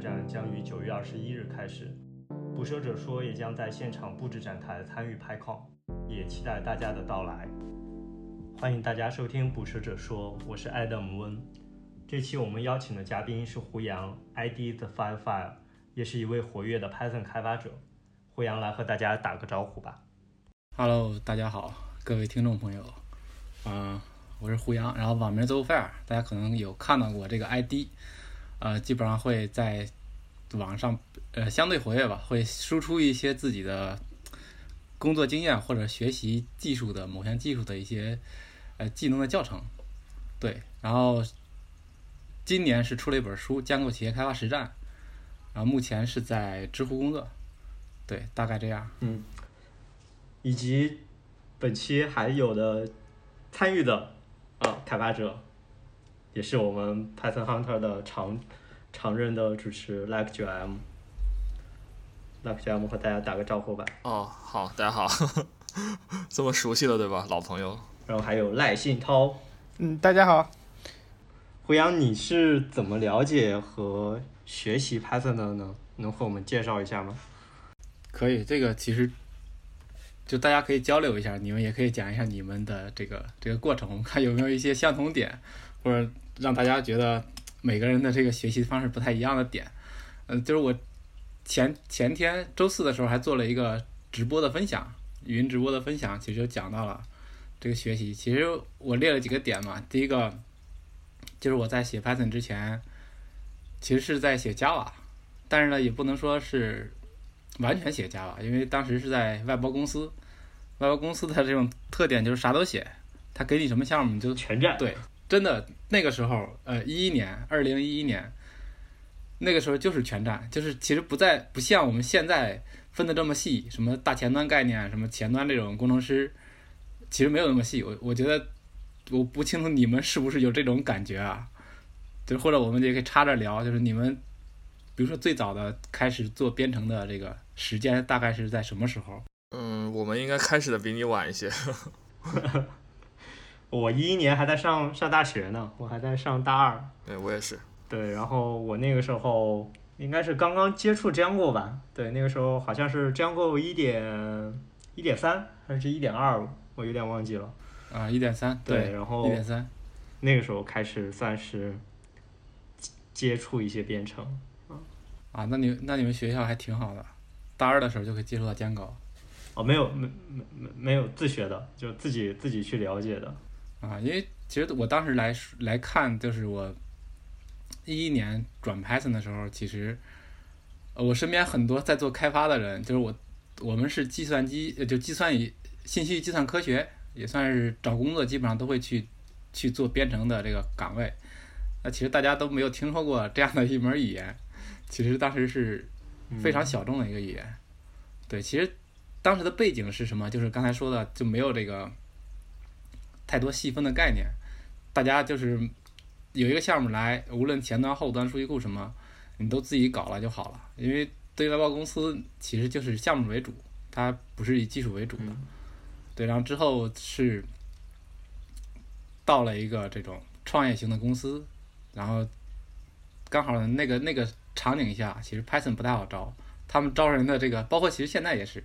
展将于九月二十一日开始，捕蛇者说也将在现场布置展台参与 PyCon，也期待大家的到来。欢迎大家收听捕蛇者说，我是 Adam 温。这期我们邀请的嘉宾是胡杨，ID The Firefly，也是一位活跃的 Python 开发者。胡杨来和大家打个招呼吧。Hello，大家好，各位听众朋友，啊、我是胡杨，然后网名 z o f i r 大家可能有看到过这个 ID，呃，基本上会在网上呃相对活跃吧，会输出一些自己的工作经验或者学习技术的某项技术的一些呃技能的教程，对，然后今年是出了一本书《架构企业开发实战》，然后目前是在知乎工作，对，大概这样。嗯，以及本期还有的参与的啊开发者，也是我们 Python Hunter 的常常任的主持 Like 九 M。Like 九 M 和大家打个招呼吧。哦，好，大家好，这么熟悉了对吧，老朋友。然后还有赖信涛。嗯，大家好。胡杨，你是怎么了解和学习 Python 的呢？能和我们介绍一下吗？可以，这个其实就大家可以交流一下，你们也可以讲一下你们的这个这个过程，我们看有没有一些相同点，或者让大家觉得每个人的这个学习方式不太一样的点。嗯、就是我前前天周四的时候还做了一个直播的分享，语音直播的分享，其实就讲到了这个学习。其实我列了几个点嘛，第一个就是我在写 Python 之前，其实是在写 Java，但是呢，也不能说是完全写 Java，因为当时是在外包公司，外包公司的这种特点就是啥都写，他给你什么项目你就全占。对，真的那个时候，呃，一一年，二零一一年，那个时候就是全站，就是其实不在不像我们现在分的这么细，什么大前端概念，什么前端这种工程师，其实没有那么细。我我觉得我不清楚你们是不是有这种感觉啊？就是或者我们也可以插着聊，就是你们比如说最早的开始做编程的这个时间大概是在什么时候？嗯，我们应该开始的比你晚一些。我一一年还在上上大学呢，我还在上大二。对我也是。对，然后我那个时候应该是刚刚接触 Django 吧？对，那个时候好像是 Django 一点一点三还是一点二，我有点忘记了。啊，一点三，对，然后一点三，那个时候开始算是接触一些编程。啊，那你那你们学校还挺好的，大二的时候就可以接触到 Django。哦，没有，没没没没有自学的，就自己自己去了解的。啊，因为其实我当时来来看，就是我一一年转 Python 的时候，其实呃我身边很多在做开发的人，就是我我们是计算机，呃就计算与信息计算科学，也算是找工作基本上都会去去做编程的这个岗位。那其实大家都没有听说过这样的一门语言，其实当时是非常小众的一个语言。对，其实当时的背景是什么？就是刚才说的，就没有这个太多细分的概念，大家就是有一个项目来，无论前端、后端、数据库什么，你都自己搞了就好了。因为对外包公司其实就是项目为主，它不是以技术为主的。嗯对，然后之后是到了一个这种创业型的公司，然后刚好那个那个场景下，其实 Python 不太好招，他们招人的这个，包括其实现在也是，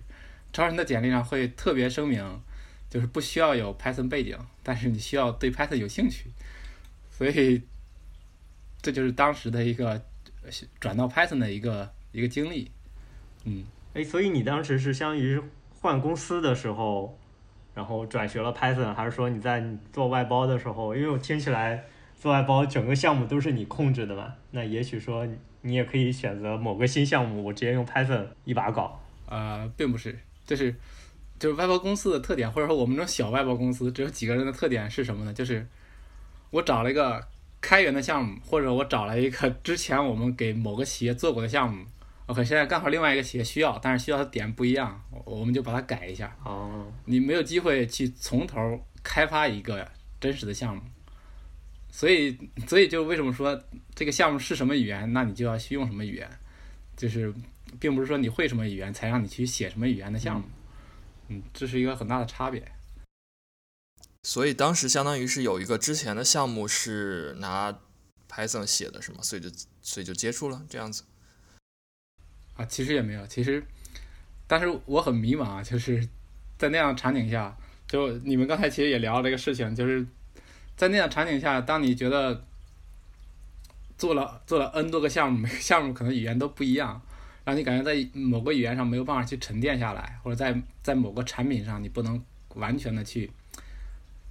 招人的简历上会特别声明，就是不需要有 Python 背景，但是你需要对 Python 有兴趣，所以这就是当时的一个呃转到 Python 的一个一个经历，嗯。哎，所以你当时是相当于换公司的时候，然后转学了 Python，还是说你在做外包的时候？因为我听起来做外包整个项目都是你控制的嘛，那也许说你你也可以选择某个新项目，我直接用 Python 一把搞。呃，并不是，就是就是外包公司的特点，或者说我们这种小外包公司只有几个人的特点是什么呢？就是我找了一个开源的项目，或者我找了一个之前我们给某个企业做过的项目，OK，现在刚好另外一个企业需要，但是需要的点不一样，我我们就把它改一下。哦，你没有机会去从头开发一个真实的项目，所以所以就为什么说这个项目是什么语言，那你就要去用什么语言，就是并不是说你会什么语言才让你去写什么语言的项目，嗯，这是一个很大的差别。所以当时相当于是有一个之前的项目是拿 Python 写的是吗？所以就所以就接触了这样子。啊，其实也没有，其实，但是我很迷茫啊，就是在那样场景下，就你们刚才其实也聊了这个事情，就是在那样场景下，当你觉得做了做了 N 多个项目，每个项目可能语言都不一样，让你感觉在某个语言上没有办法去沉淀下来，或者在在某个产品上你不能完全的去，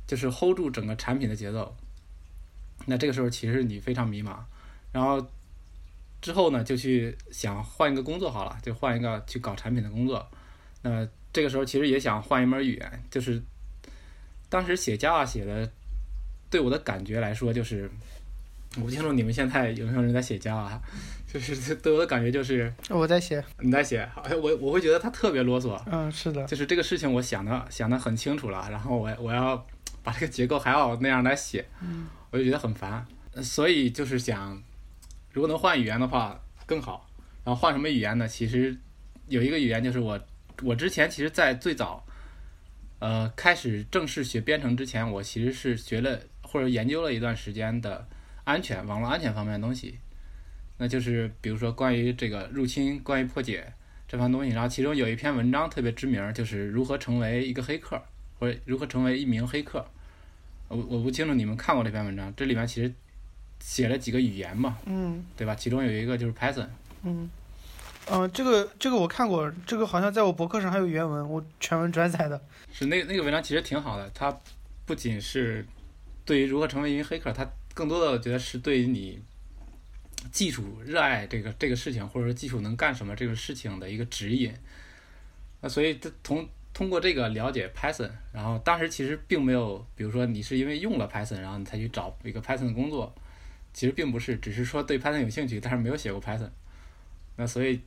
就是 hold 住整个产品的节奏，那这个时候其实你非常迷茫，然后。之后呢，就去想换一个工作好了，就换一个去搞产品的工作。那这个时候其实也想换一门语言，就是当时写 Java 写的，对我的感觉来说，就是我不清楚你们现在有没有人在写 Java，就是 对我的感觉就是我在写，你在写，我我会觉得他特别啰嗦。嗯，是的，就是这个事情我想的想的很清楚了，然后我我要把这个结构还要那样来写，我就觉得很烦，所以就是想。如果能换语言的话更好，然后换什么语言呢？其实有一个语言就是我，我之前其实，在最早，呃，开始正式学编程之前，我其实是学了或者研究了一段时间的安全、网络安全方面的东西。那就是比如说关于这个入侵、关于破解这番东西。然后其中有一篇文章特别知名，就是如何成为一个黑客，或者如何成为一名黑客。我我不清楚你们看过这篇文章，这里面其实。写了几个语言嘛，嗯，对吧？其中有一个就是 Python，嗯，嗯，这个这个我看过，这个好像在我博客上还有原文，我全文转载的。是那那个文章其实挺好的，它不仅是对于如何成为一名黑客，它更多的我觉得是对于你技术热爱这个这个事情，或者说技术能干什么这个事情的一个指引。那所以通通过这个了解 Python，然后当时其实并没有，比如说你是因为用了 Python，然后你才去找一个 Python 的工作。其实并不是，只是说对 Python 有兴趣，但是没有写过 Python，那所以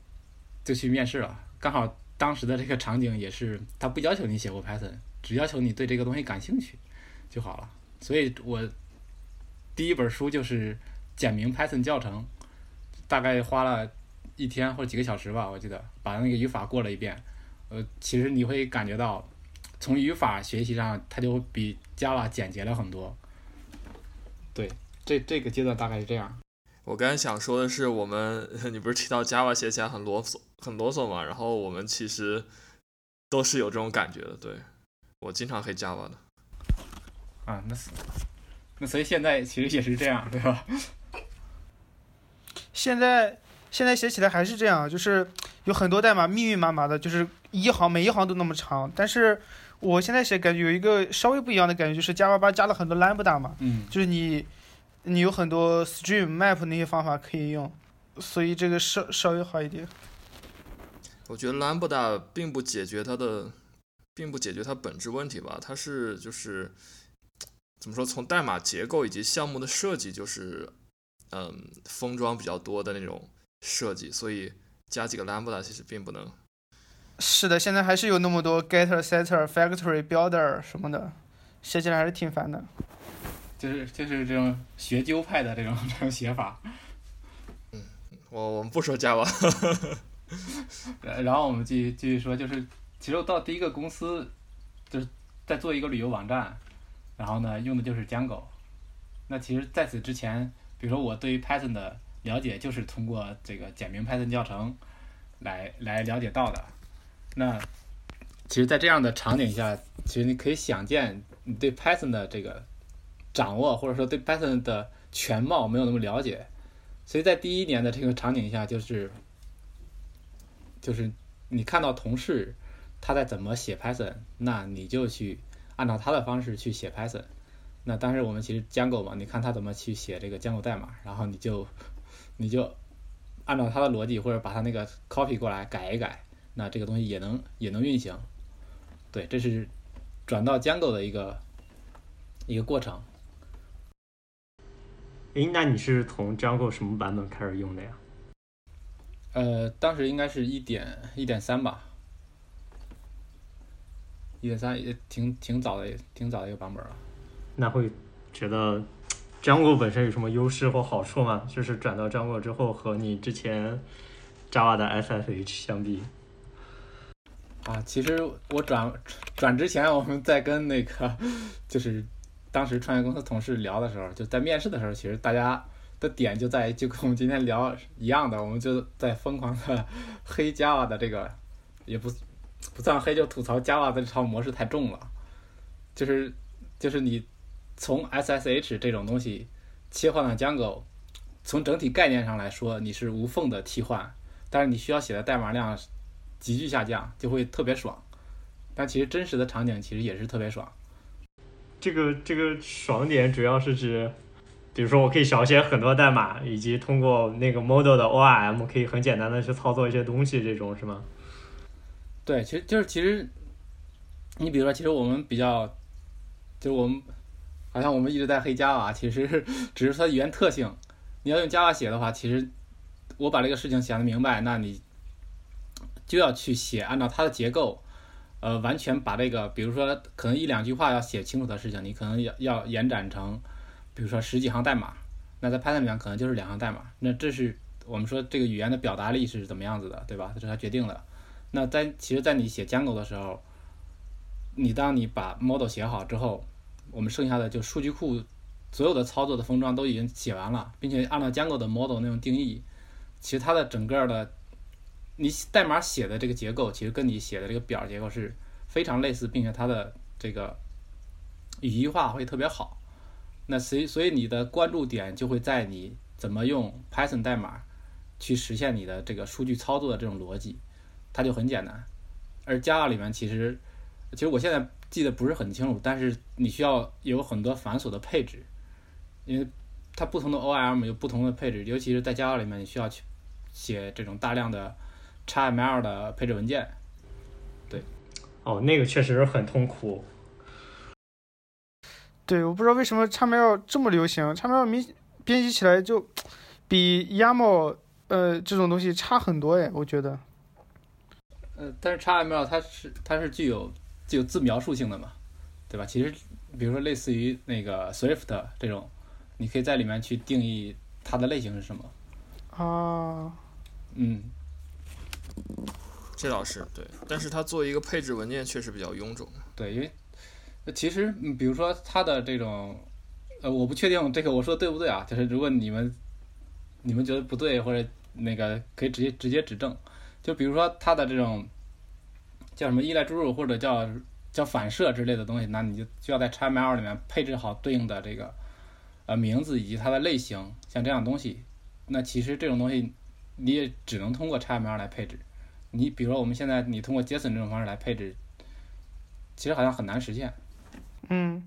就去面试了。刚好当时的这个场景也是，他不要求你写过 Python，只要求你对这个东西感兴趣就好了。所以我第一本书就是简明 Python 教程，大概花了一天或者几个小时吧，我记得把那个语法过了一遍。呃，其实你会感觉到，从语法学习上，它就比 Java 简洁了很多。对。这这个阶段大概是这样。我刚才想说的是，我们 你不是提到 Java 写起来很啰嗦，很啰嗦嘛？然后我们其实都是有这种感觉的。对我经常黑 Java 的。啊，那是那所以现在其实也是这样，对吧？现在现在写起来还是这样，就是有很多代码密密麻麻的，就是一行每一行都那么长。但是我现在写感觉有一个稍微不一样的感觉，就是 Java 八加了很多 Lambda 嘛，嗯，就是你。你有很多 stream map 那些方法可以用，所以这个稍稍微好一点。我觉得 Lambda 并不解决它的，并不解决它本质问题吧？它是就是怎么说？从代码结构以及项目的设计，就是嗯封装比较多的那种设计，所以加几个 Lambda 其实并不能。是的，现在还是有那么多 getter、setter、factory、builder 什么的，写起来还是挺烦的。就是就是这种学究派的这种这种写法，嗯，我我们不说 Java，然后我们继续继续说，就是其实到第一个公司，就是在做一个旅游网站，然后呢用的就是 Django，那其实在此之前，比如说我对于 Python 的了解就是通过这个简明 Python 教程来来了解到的，那其实，在这样的场景下，其实你可以想见你对 Python 的这个。掌握或者说对 Python 的全貌没有那么了解，所以在第一年的这个场景下，就是就是你看到同事他在怎么写 Python，那你就去按照他的方式去写 Python。那当时我们其实 Django 嘛，你看他怎么去写这个 Django 代码，然后你就你就按照他的逻辑或者把他那个 copy 过来改一改，那这个东西也能也能运行。对，这是转到 Django 的一个一个过程。诶，那你是从 Django 什么版本开始用的呀？呃，当时应该是一点一点三吧，一点三也挺挺早的，挺早的一个版本了。那会觉得 Django 本身有什么优势或好处吗？就是转到 Django 之后和你之前 Java 的 SSH 相比？啊，其实我转转之前，我们在跟那个就是。当时创业公司同事聊的时候，就在面试的时候，其实大家的点就在于，就跟我们今天聊一样的，我们就在疯狂的 黑 Java 的这个，也不不算黑，就吐槽 Java 这套模式太重了，就是就是你从 SSH 这种东西切换到 Django，从整体概念上来说，你是无缝的替换，但是你需要写的代码量急剧下降，就会特别爽。但其实真实的场景其实也是特别爽。这个这个爽点主要是指，比如说我可以少写很多代码，以及通过那个 model 的 ORM 可以很简单的去操作一些东西，这种是吗？对，其实就是其实，你比如说，其实我们比较，就是我们好像我们一直在黑 Java，其实只是它语言特性。你要用 Java 写的话，其实我把这个事情想的明白，那你就要去写，按照它的结构。呃，完全把这个，比如说可能一两句话要写清楚的事情，你可能要要延展成，比如说十几行代码。那在 Python 里面可能就是两行代码。那这是我们说这个语言的表达力是怎么样子的，对吧？这是它决定的。那在其实，在你写 Django 的时候，你当你把 model 写好之后，我们剩下的就数据库所有的操作的封装都已经写完了，并且按照 Django 的 model 那种定义，其实它的整个的。你代码写的这个结构，其实跟你写的这个表结构是非常类似，并且它的这个语义化会特别好。那所以，所以你的关注点就会在你怎么用 Python 代码去实现你的这个数据操作的这种逻辑，它就很简单。而 Java 里面其实，其实我现在记得不是很清楚，但是你需要有很多繁琐的配置，因为它不同的 ORM 有不同的配置，尤其是在 Java 里面，你需要去写这种大量的。XML 的配置文件，对，哦，那个确实是很痛苦。对，我不知道为什么 XML 这么流行，XML 明编辑起来就比 YAML 呃这种东西差很多哎，我觉得。呃，但是 XML 它是它是具有具有自描述性的嘛，对吧？其实比如说类似于那个 Swift 这种，你可以在里面去定义它的类型是什么。啊。嗯。这倒是对，但是它作为一个配置文件确实比较臃肿。对，因为其实比如说它的这种，呃，我不确定这个我说的对不对啊？就是如果你们你们觉得不对或者那个可以直接直接指正。就比如说它的这种叫什么依赖注入或者叫叫反射之类的东西，那你就需要在 XML 里面配置好对应的这个呃名字以及它的类型，像这样东西。那其实这种东西你也只能通过 XML 来配置。你比如说，我们现在你通过 JSON 这种方式来配置，其实好像很难实现。嗯，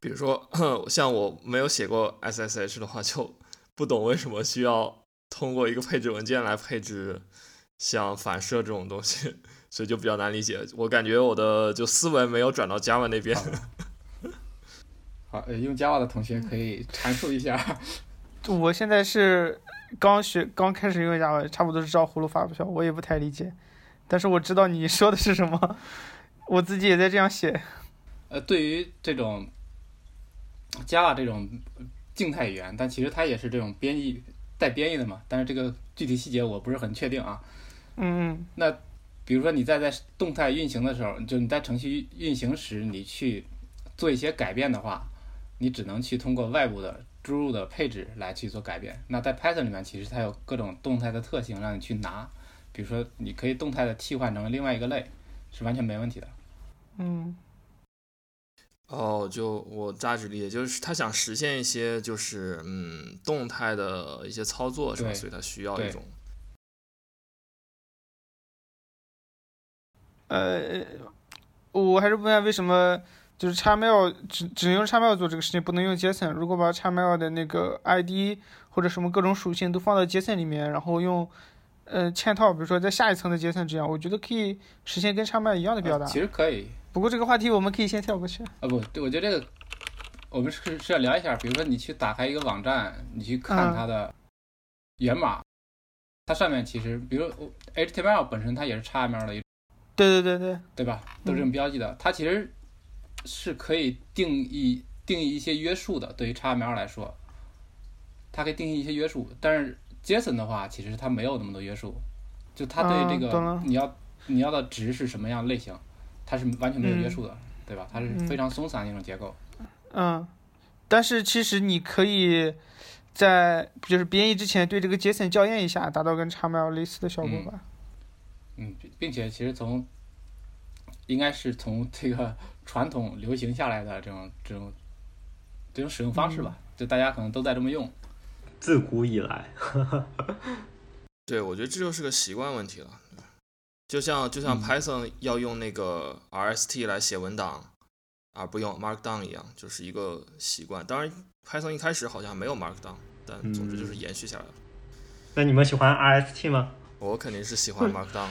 比如说像我没有写过 SSH 的话，就不懂为什么需要通过一个配置文件来配置像反射这种东西，所以就比较难理解。我感觉我的就思维没有转到 Java 那边。好，用 Java 的同学可以阐述一下。我现在是。刚学刚开始用 Java，差不多是照葫芦发不票，我也不太理解，但是我知道你说的是什么，我自己也在这样写。呃，对于这种 Java 这种静态语言，但其实它也是这种编译带编译的嘛，但是这个具体细节我不是很确定啊。嗯。那比如说你在在动态运行的时候，就你在程序运行时，你去做一些改变的话，你只能去通过外部的。注入的配置来去做改变。那在 Python 里面，其实它有各种动态的特性让你去拿，比如说你可以动态的替换成另外一个类，是完全没问题的。嗯。哦，就我大致理解，就是他想实现一些就是嗯动态的一些操作，是吧？所以他需要一种。呃，我还是不明白为什么。就是 XML 只只能用 XML 做这个事情，不能用 JSON。如果把 XML 的那个 ID 或者什么各种属性都放到 JSON 里面，然后用呃嵌套，比如说在下一层的 JSON 这样，我觉得可以实现跟 XML 一样的表达。其实可以。不过这个话题我们可以先跳过去。啊不，对，我觉得这个我们是是要聊一下。比如说你去打开一个网站，你去看它的源码，它上面其实，比如 HTML 本身它也是 XML 的一。对对对对。对吧？都是这种标记的。它其实。是可以定义定义一些约束的，对于 XML 来说，它可以定义一些约束。但是 JSON 的话，其实它没有那么多约束，就它对这个你要你要的值是什么样类型，它是完全没有约束的，对吧？它是非常松散的一种结构。嗯，但是其实你可以在就是编译之前对这个 JSON 校验一下，达到跟 XML 类似的效果吧。嗯，并并且其实从应该是从这个传统流行下来的这种这种这种使用方式吧，就大家可能都在这么用。自古以来，对，我觉得这就是个习惯问题了。就像就像嗯 Python 要用那个 RST 来写文档，而不用 Markdown 一样，就是一个习惯。当然，Python 一开始好像没有 Markdown，但总之就是延续下来了。那你们喜欢 RST 吗？我肯定是喜欢 Markdown。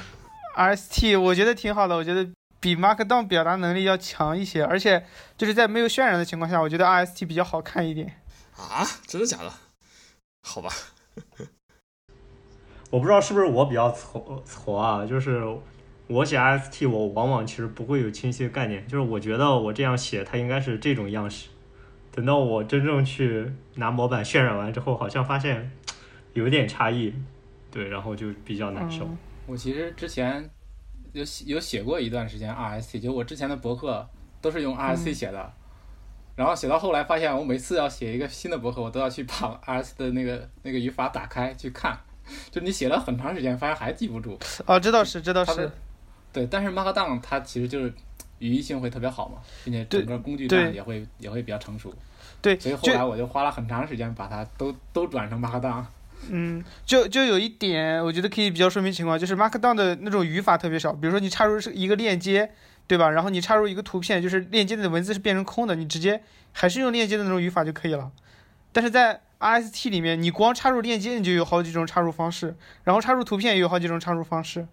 RST 我觉得挺好的，我觉得比 Markdown 表达能力要强一些，而且就是在没有渲染的情况下，我觉得 RST 比较好看一点。啊，真的假的？好吧，我不知道是不是我比较挫挫啊，就是我写 RST，我往往其实不会有清晰的概念，就是我觉得我这样写它应该是这种样式，等到我真正去拿模板渲染完之后，好像发现有点差异，对，然后就比较难受。嗯我其实之前有写有写过一段时间 RST，就我之前的博客都是用 RST 嗯写的，然后写到后来发现，我每次要写一个新的博客，我都要去把 RST 的那个那个语法打开去看，就你写了很长时间，发现还记不住。哦，这倒是，这倒是。对，但是 Markdown 它其实就是语义性会特别好嘛，并且整个工具对站也会也会比较成熟，对，所以后来我就花了很长时间把它都都转成 Markdown。嗯，就就有一点，我觉得可以比较说明情况，就是 Markdown 的那种语法特别少。比如说你插入是一个链接，对吧？然后你插入一个图片，就是链接的文字是变成空的，你直接还是用链接的那种语法就可以了。但是在 RST 里面，你光插入链接你就有好几种插入方式，然后插入图片也有好几种插入方式。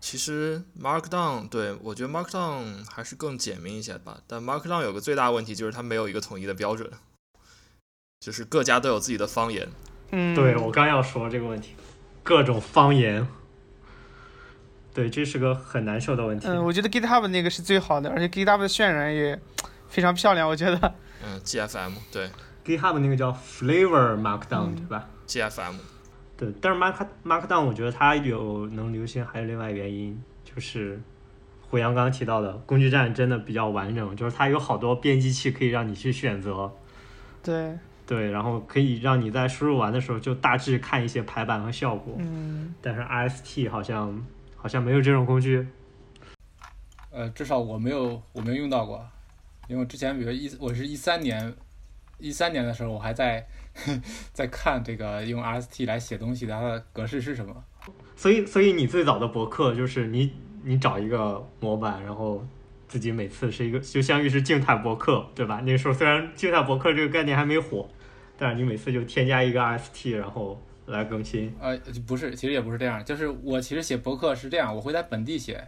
其实 Markdown 对我觉得 Markdown 还是更简明一些吧，但 Markdown 有个最大问题就是它没有一个统一的标准，就是各家都有自己的方言。嗯，对我刚要说这个问题，各种方言，对，这是个很难受的问题。嗯，我觉得 GitHub 那个是最好的，而且 GitHub 的渲染也非常漂亮，我觉得。嗯，GFM 对 GitHub 那个叫 Flavor Markdown，、嗯对吧？GFM 对，但是 Mark Markdown 我觉得它有能流行，还有另外原因，就是胡杨刚刚提到的工具站真的比较完整，就是它有好多编辑器可以让你去选择，对，对，然后可以让你在输入完的时候就大致看一些排版和效果。嗯，但是 RST 好像好像没有这种工具。呃，至少我没有我没有用到过，因为我之前比如一我是一三年一三年的时候，我还在 在看这个用 RST 来写东西的它的格式是什么。所以，所以你最早的博客就是你你找一个模板，然后自己每次是一个，就相当于是静态博客，对吧？那个时候虽然静态博客这个概念还没火，但是你每次就添加一个 RST，然后来更新。呃，不是，其实也不是这样，就是我其实写博客是这样，我会在本地写，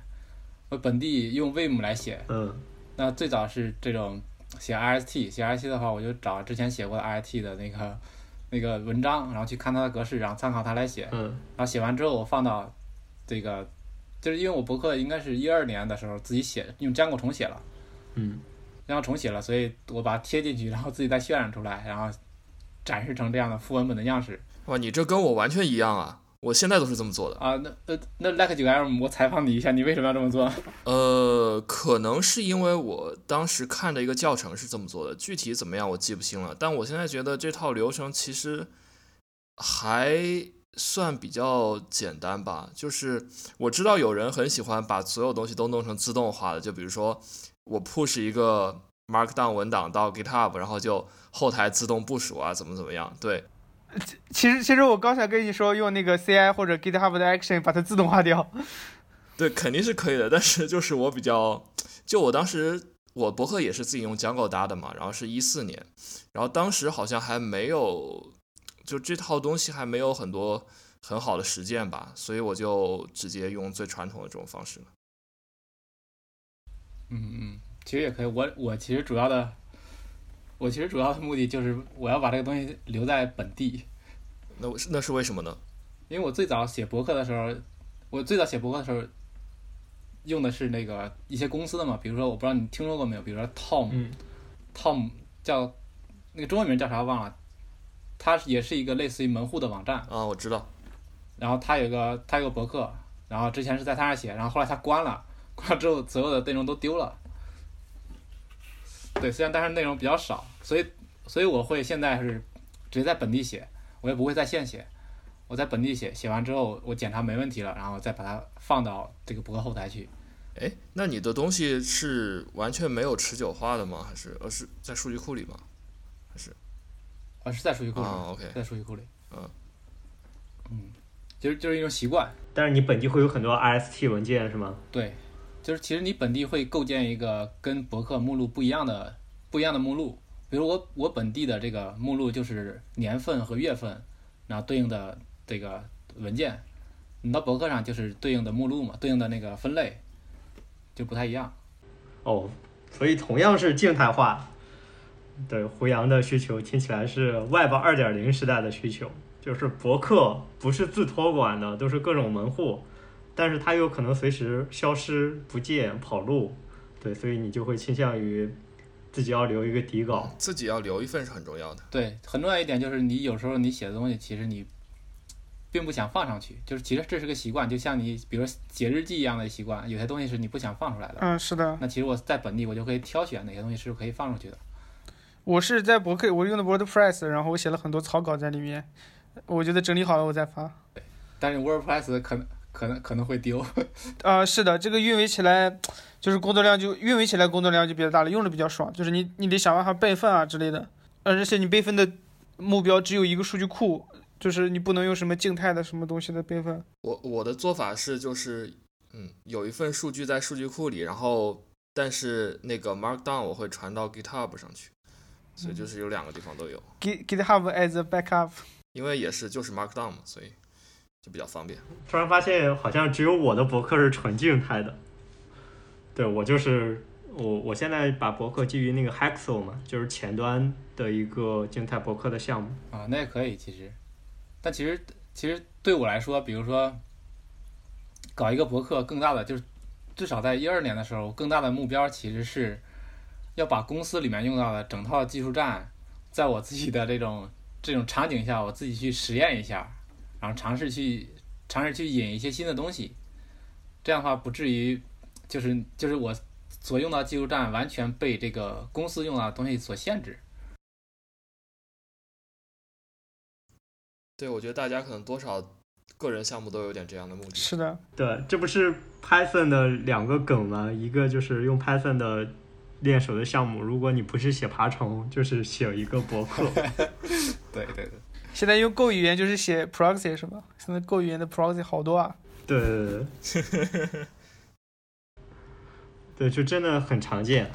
我本地用 Vim 来写。嗯那最早是这种写 RST，写 RST 的话，我就找之前写过的 RST 的那个那个文章，然后去看它的格式，然后参考它来写。嗯然后写完之后，我放到这个，就是因为我博客应该是一二年的时候自己写，用 Django 重写了，嗯，然后重写了，所以我把它贴进去，然后自己再渲染出来，然后展示成这样的副文本的样式哇，你这跟我完全一样啊！我现在都是这么做的。啊。那呃那 Like 九 M，我采访你一下，你为什么要这么做？呃，可能是因为我当时看的一个教程是这么做的，具体怎么样我记不清了。但我现在觉得这套流程其实还算比较简单吧。就是我知道有人很喜欢把所有东西都弄成自动化的，就比如说我 push 一个 Markdown 文档到 GitHub，然后就后台自动部署啊，怎么怎么样。对，其实其实我刚想跟你说，用那个 CI 或者 GitHub 的 Action 把它自动化掉。对，肯定是可以的，但是就是我比较，就我当时我博客也是自己用 Django 搭的嘛，然后是一四年，然后当时好像还没有，就这套东西还没有很多很好的实践吧，所以我就直接用最传统的这种方式了。嗯嗯，其实也可以。我我其实主要的，我其实主要的目的就是我要把这个东西留在本地，那我那是为什么呢？因为我最早写博客的时候，我最早写博客的时候用的是那个一些公司的嘛，比如说我不知道你听说过没有，比如说 Tom、嗯 Tom 叫那个中文名叫啥忘了，它也是一个类似于门户的网站，啊，我知道，然后他有个他有个博客，然后之前是在他那写，然后后来他关了，关了之后所有的内容都丢了。对，虽然但是内容比较少，所以所以我会现在是直接在本地写，我也不会在线写，我在本地写，写完之后我检查没问题了，然后再把它放到这个博客后台去。哎，那你的东西是完全没有持久化的吗？还是而是在数据库里吗？还是啊，是在数据库里，啊，OK，在数据库里。嗯嗯，就是就是一种习惯。但是你本地会有很多 IST 文件是吗？对，就是其实你本地会构建一个跟博客目录不一样的不一样的目录。比如我我本地的这个目录就是年份和月份，然后对应的这个文件，你到博客上就是对应的目录嘛，对应的那个分类就不太一样。哦，所以同样是静态化，对胡杨的需求听起来是 Web 二点零时代的需求，就是博客不是自托管的，都是各种门户，但是它又可能随时消失不见跑路，对，所以你就会倾向于自己要留一个底稿。自己要留一份是很重要的。对，很重要一点就是你有时候你写的东西，其实你并不想放上去，就是其实这是个习惯，就像你比如说写日记一样的习惯，有些东西是你不想放出来的。嗯，是的，那其实我在本地我就可以挑选哪些东西是可以放出去的。我是在博客，我用的 WordPress，然后我写了很多草稿在里面，我觉得整理好了我再发。对但是 WordPress 可能可能可能会丢。啊、是的，这个运维起来就是工作量就运维起来工作量就比较大了，用着比较爽，就是你你得想办法备份啊之类的，而且你备份的目标只有一个数据库，就是你不能用什么静态的什么东西的备份。我我的做法是就是，嗯，有一份数据在数据库里，然后但是那个 Markdown 我会传到 GitHub 上去，所以就是有两个地方都有，Git GitHub as a backup。因为也是就是 Markdown 嘛，所以就比较方便。突然发现好像只有我的博客是纯静态的。对我就是我，我现在把博客基于那个 Hexel 嘛，就是前端的一个静态博客的项目。啊，那也可以，其实，但其实其实对我来说，比如说搞一个博客，更大的就是至少在一二年的时候，更大的目标其实是要把公司里面用到的整套技术栈，在我自己的这种这种场景下，我自己去实验一下，然后尝试去尝试去引一些新的东西，这样的话不至于就是就是我所用到的技术栈完全被这个公司用到的东西所限制。对，我觉得大家可能多少个人项目都有点这样的目的。是的，对，这不是 Python 的两个梗吗？一个就是用 Python 的练手的项目，如果你不是写爬虫，就是写一个博客。对 对对。现在用 Go 语言就是写 proxy 是吧？现在 Go 语言的 proxy 好多啊。对对对对，对，就真的很常见。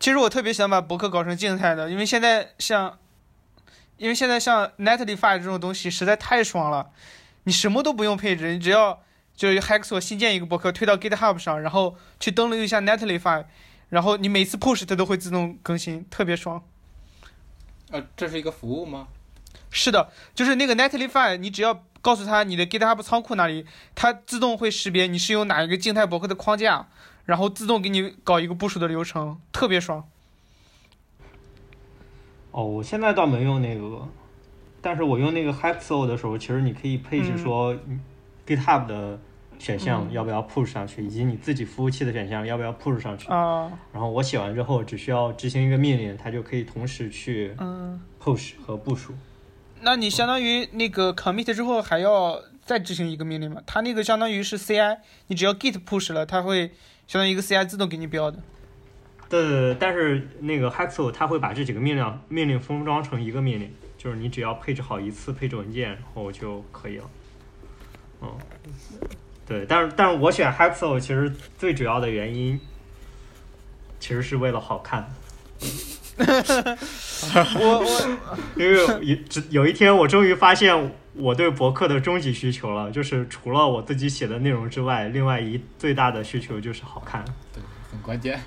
其实我特别想把博客搞成静态的，因为现在像，因为现在像 Netlify 这种东西实在太爽了，你什么都不用配置，你只要就是 Hexo 新建一个博客推到 GitHub 上，然后去登录一下 Netlify，然后你每次 push 它都会自动更新，特别爽。呃，这是一个服务吗？是的，就是那个 Netlify，你只要告诉他你的 GitHub 仓库哪里，它自动会识别你是用哪一个静态博客的框架，然后自动给你搞一个部署的流程，特别爽。哦，我现在倒没用那个，但是我用那个 Hexel 的时候，其实你可以配置说 GitHub 的选项嗯要不要 push 上去，以及你自己服务器的选项要不要 push 上去。啊、然后我写完之后，只需要执行一个命令，它就可以同时去嗯。push 和部署。那你相当于那个 commit 之后还要再执行一个命令嘛？它那个相当于是 CI，你只要 git push 了，它会相当于一个 CI 自动给你标的。对，但是那个 Hexel 它会把这几个命令命令封装成一个命令，就是你只要配置好一次配置文件，然后就可以了。嗯，对，但是但是我选 Hexel 其实最主要的原因，其实是为了好看。我我 因为有有一天，我终于发现我对博客的终极需求了，就是除了我自己写的内容之外，另外一最大的需求就是好看。对，很关键。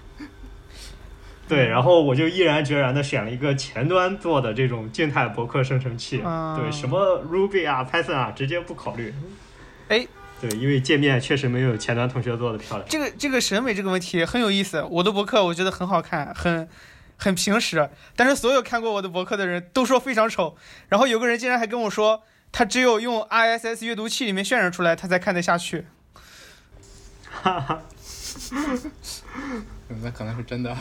对，然后我就毅然决然的选了一个前端做的这种静态博客生成器，啊对，什么 Ruby 啊、Python 啊，直接不考虑。哎，对，因为界面确实没有前端同学做的漂亮。这个这个审美这个问题很有意思。我的博客我觉得很好看，很很平实，但是所有看过我的博客的人都说非常丑。然后有个人竟然还跟我说，他只有用 ISS 阅读器里面渲染出来，他才看得下去。哈哈，嗯那可能是真的。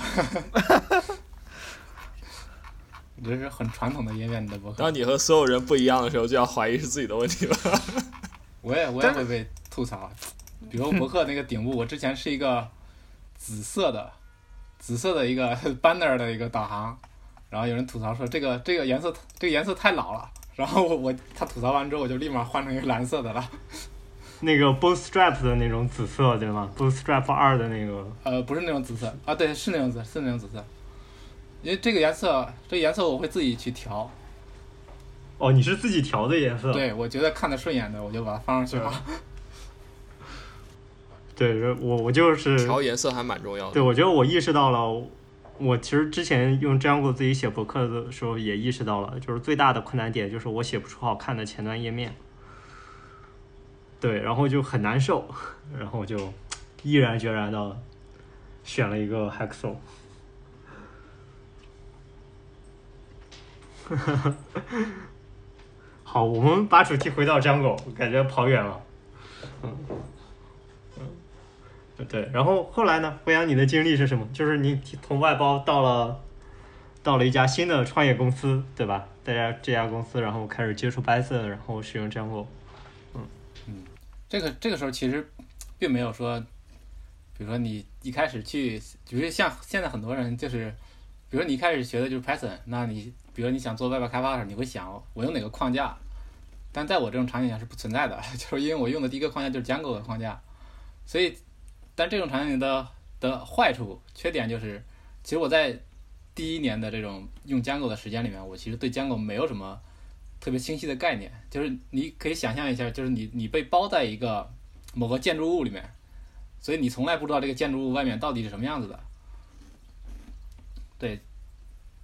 你 这是很传统的页面的博客。当你和所有人不一样的时候，就要怀疑是自己的问题了。我也我也会被吐槽，比如博客那个顶部，我之前是一个紫色的紫色的一个 banner 的一个导航，然后有人吐槽说这个这个颜色这个颜色太老了，然后我我他吐槽完之后，我就立马换成一个蓝色的了。那个 Bootstrap 的那种紫色对吗？Bootstrap 二的那个，呃，不是那种紫色啊，对，是那种紫，是那种紫色。因为这个颜色，这个颜色我会自己去调。哦，你是自己调的颜色？对，我觉得看的顺眼的，我就把它放上去了。对，我我就是调颜色还蛮重要的。对，我觉得我意识到了，我其实之前用 Django 自己写博客的时候也意识到了，就是最大的困难点就是我写不出好看的前端页面。对，然后就很难受，然后就毅然决然的选了一个 Hexo。好，我们把主题回到 Django，感觉跑远了。嗯，嗯，对，然后后来呢？回阳，你的经历是什么？就是你从外包到了到了一家新的创业公司，对吧？大家这家公司，然后开始接触 Python，然后使用 Django。嗯这个这个时候其实并没有说，比如说你一开始去，比如像现在很多人就是，比如说你一开始学的就是 Python，那你比如你想做外包开发的时候，你会想我用哪个框架？但在我这种场景下是不存在的，就是因为我用的第一个框架就是 Django 的框架，所以，但这种场景的的坏处、缺点就是，其实我在第一年的这种用 Django 的时间里面，我其实对 Django 没有什么。特别清晰的概念，就是你可以想象一下，就是你你被包在一个某个建筑物里面，所以你从来不知道这个建筑物外面到底是什么样子的。对，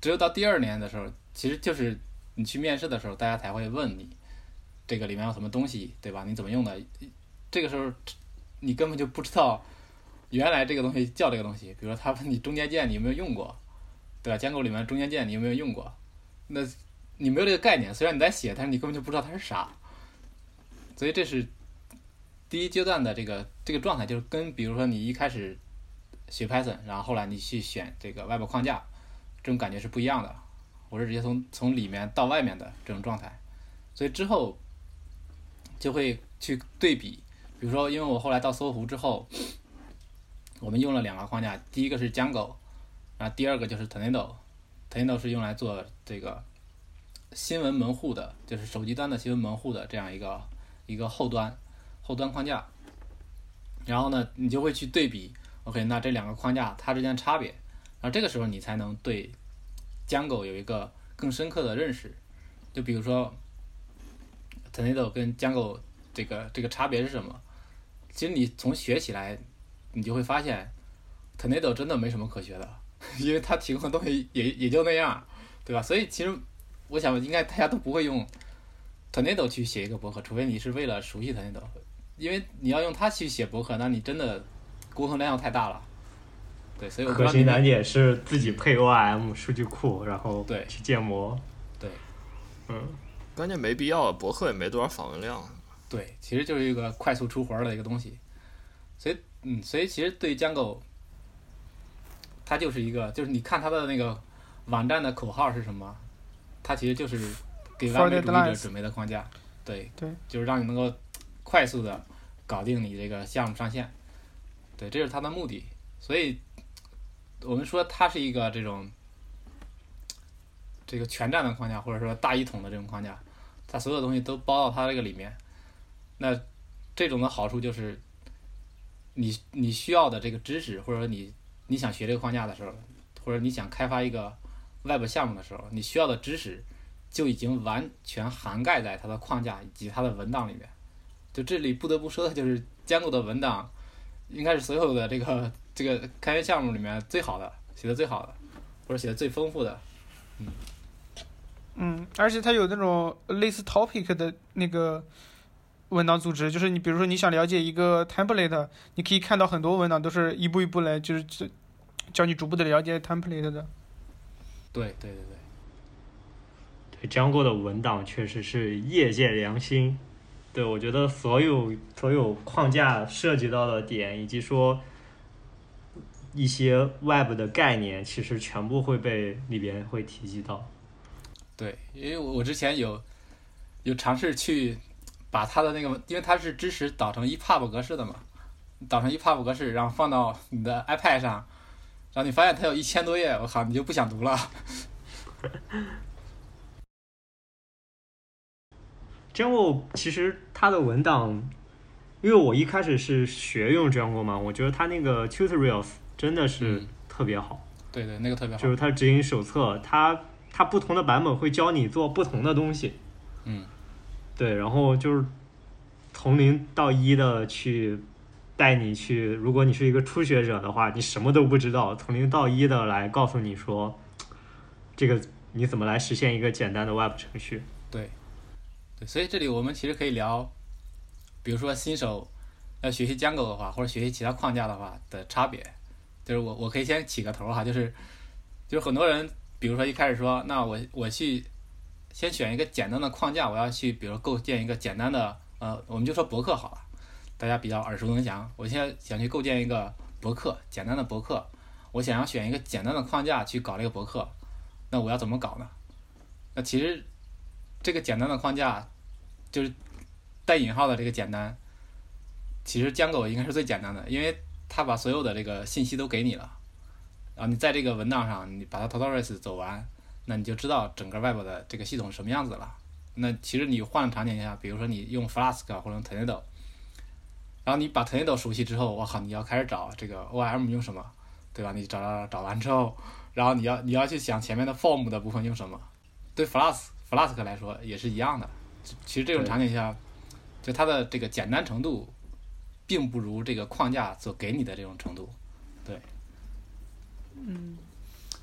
只有到第二年的时候，其实就是你去面试的时候，大家才会问你这个里面有什么东西，对吧？你怎么用的？这个时候你根本就不知道原来这个东西叫这个东西。比如说他问你中间件你有没有用过，对吧？建构里面中间件你有没有用过？那你没有这个概念，虽然你在写，但是你根本就不知道它是啥，所以这是第一阶段的这个这个状态，就是跟比如说你一开始学 Python，然后后来你去选这个外部框架，这种感觉是不一样的。我是直接从从里面到外面的这种状态，所以之后就会去对比，比如说因为我后来到搜狐之后，我们用了两个框架，第一个是 Django，然后第二个就是 Tornado，Tornado 是用来做这个。新闻门户的，就是手机端的新闻门户的这样一个一个后端后端框架，然后呢，你就会去对比，OK，那这两个框架它之间差别，然后这个时候你才能对 Django 有一个更深刻的认识。就比如说 Tornado 跟 Django 这个这个差别是什么？其实你从学起来，你就会发现 Tornado 真的没什么可学的，因为它提供的东西也也就那样，对吧？所以其实。我想应该大家都不会用 Tornado 去写一个博客，除非你是为了熟悉 Tornado，因为你要用它去写博客，那你真的沟通量太大了。对，所以我核心难点是自己配 ORM 数据库，然后对去建模。对，嗯，关键没必要，博客也没多少访问量。对，其实就是一个快速出活的一个东西。所以，嗯，所以其实对 Django，它就是一个，就是你看它的那个网站的口号是什么？它其实就是给完美主义者准备的框架，对，对，就是让你能够快速的搞定你这个项目上线，对，这是它的目的。所以，我们说它是一个这种这个全站的框架，或者说大一统的这种框架，它所有东西都包到它这个里面。那这种的好处就是，你你需要的这个知识，或者说你你想学这个框架的时候，或者你想开发一个。Web 项目的时候，你需要的知识就已经完全涵盖在它的框架以及它的文档里面。就这里不得不说的就是，坚固的文档应该是所有的这个这个开源项目里面最好的，写的最好的，或者写的最丰富的。嗯。嗯，而且它有那种类似 topic 的那个文档组织，就是你比如说你想了解一个 template，你可以看到很多文档都是一步一步来，就是教你逐步的了解 template 的。对对对对，对江过的文档确实是业界良心。对我觉得所有所有框架涉及到的点，以及说一些 Web 的概念，其实全部会被里边会提及到。对，因为我我之前有有尝试去把它的那个，因为它是支持导成 EPUB 格式的嘛，导成 EPUB 格式，然后放到你的 iPad 上，然后你发现它有一千多页，我靠，你就不想读了。Django 其实它的文档，因为我一开始是学用 Django 嘛，我觉得它那个 tutorials 真的是嗯特别好，对对，那个特别好就。是它指引手册，它它不同的版本会教你做不同的东西，嗯，对，然后就是从零到一的去带你去，如果你是一个初学者的话，你什么都不知道，从零到一的来告诉你说，这个你怎么来实现一个简单的 Web 程序。对，所以这里我们其实可以聊，比如说新手要学习 Django 的话，或者学习其他框架的话的差别。就是我我可以先起个头哈，就是就是很多人，比如说一开始说，那我我去先选一个简单的框架，我要去比如构建一个简单的呃，我们就说博客好了，大家比较耳熟能详。我现在想去构建一个博客，简单的博客，我想要选一个简单的框架去搞这个博客，那我要怎么搞呢？那其实这个简单的框架，就是带引号的这个简单，其实 Django 应该是最简单的，因为它把所有的这个信息都给你了，然后你在这个文档上你把它 tutorials 走完，那你就知道整个 Web 的这个系统是什么样子了。那其实你换个场景下，比如说你用 Flask 或者用 Tornado，然后你把 Tornado 熟悉之后，我靠，你要开始找这个 OM 用什么，对吧？你找找找完之后，然后你要你要去想前面的 form 的部分用什么。对 Flask Flask 来说也是一样的。其实这种场景下，就它的这个简单程度，并不如这个框架所给你的这种程度。对。嗯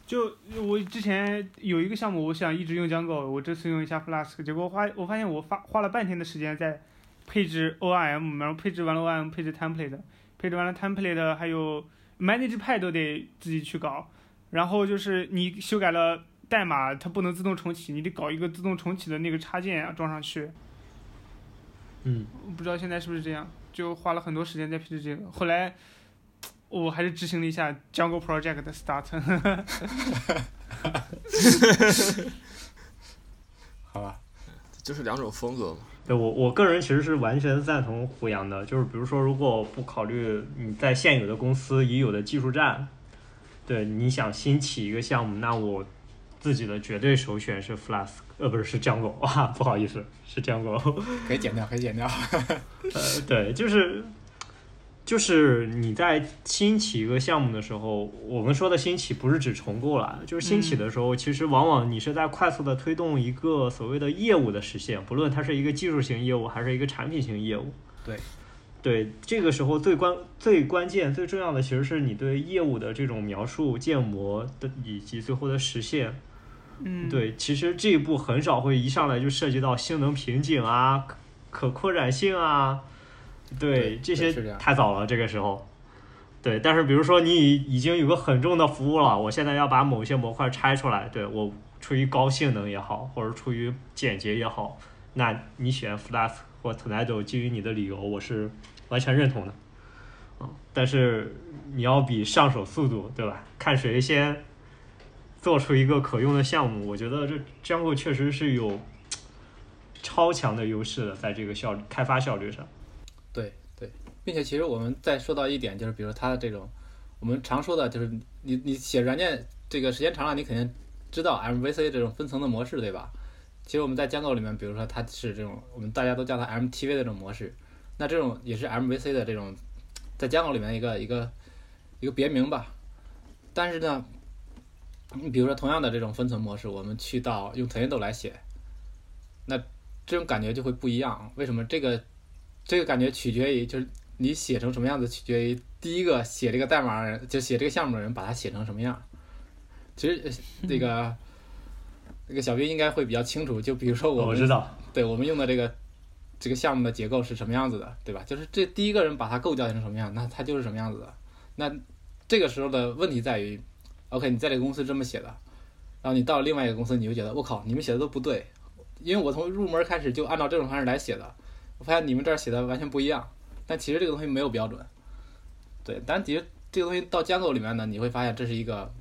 就我之前有一个项目，我想一直用 Django，我这次用一下 Flask，结果花我发现我花花了半天的时间在配置 ORM，然后配置完了 ORM，配置 template，配置完了 template，还有 manage 派都得自己去搞，然后就是你修改了代码，它不能自动重启，你得搞一个自动重启的那个插件啊装上去。嗯，我不知道现在是不是这样，就花了很多时间在配置这个。后来我还是执行了一下 Jungle Project 的 start。好吧，就是两种风格嘛。对我我个人其实是完全赞同胡杨的，就是比如说，如果不考虑你在现有的公司已有的技术栈，对你想新起一个项目，那我自己的绝对首选是 Flask，呃，不是是 Jungle 啊，不好意思，是 Jungle。可以剪掉，可以剪掉。呃，对，就是就是你在兴起一个项目的时候，我们说的兴起不是指重构了，就是兴起的时候，其实往往你是在快速的推动一个所谓的业务的实现，不论它是一个技术型业务还是一个产品型业务。对。对，这个时候最关最关键最重要的其实是你对业务的这种描述、建模的以及最后的实现。嗯，对，其实这一步很少会一上来就涉及到性能瓶颈啊、可可扩展性啊，对对这些太早了，这个时候。对，但是比如说你已已经有个很重的服务了，我现在要把某些模块拆出来，对我出于高性能也好，或者出于简洁也好，那你选 Flask 或 Tornado，基于你的理由，我是完全认同的。嗯，但是你要比上手速度，对吧？看谁先做出一个可用的项目，我觉得这 Django 确实是有超强的优势的，在这个效率开发效率上。并且其实我们再说到一点，就是比如它的这种，我们常说的就是你你写软件这个时间长了，你肯定知道 MVC 这种分层的模式，对吧？其实我们在 Django 里面，比如说它是这种，我们大家都叫它 MTV 的这种模式，那这种也是 MVC 的这种，在 Django 里面一个一个一个别名吧。但是呢，你比如说同样的这种分层模式，我们去到用 Tornado 来写，那这种感觉就会不一样。为什么？这个这个感觉取决于就是你写成什么样子，取决于第一个写这个代码的人，就写这个项目的人把它写成什么样。其实呃那个 那个小兵应该会比较清楚，就比如说我们我知道，对我们用的这个这个项目的结构是什么样子的，对吧？就是这第一个人把它构架成什么样，那它就是什么样子的。那这个时候的问题在于，OK，你在这个公司这么写的，然后你到了另外一个公司，你就觉得我靠，你们写的都不对，因为我从入门开始就按照这种方式来写的，我发现你们这儿写的完全不一样。但其实这个东西没有标准，对，但其实这个东西到 Django 里面呢，你会发现这是一个。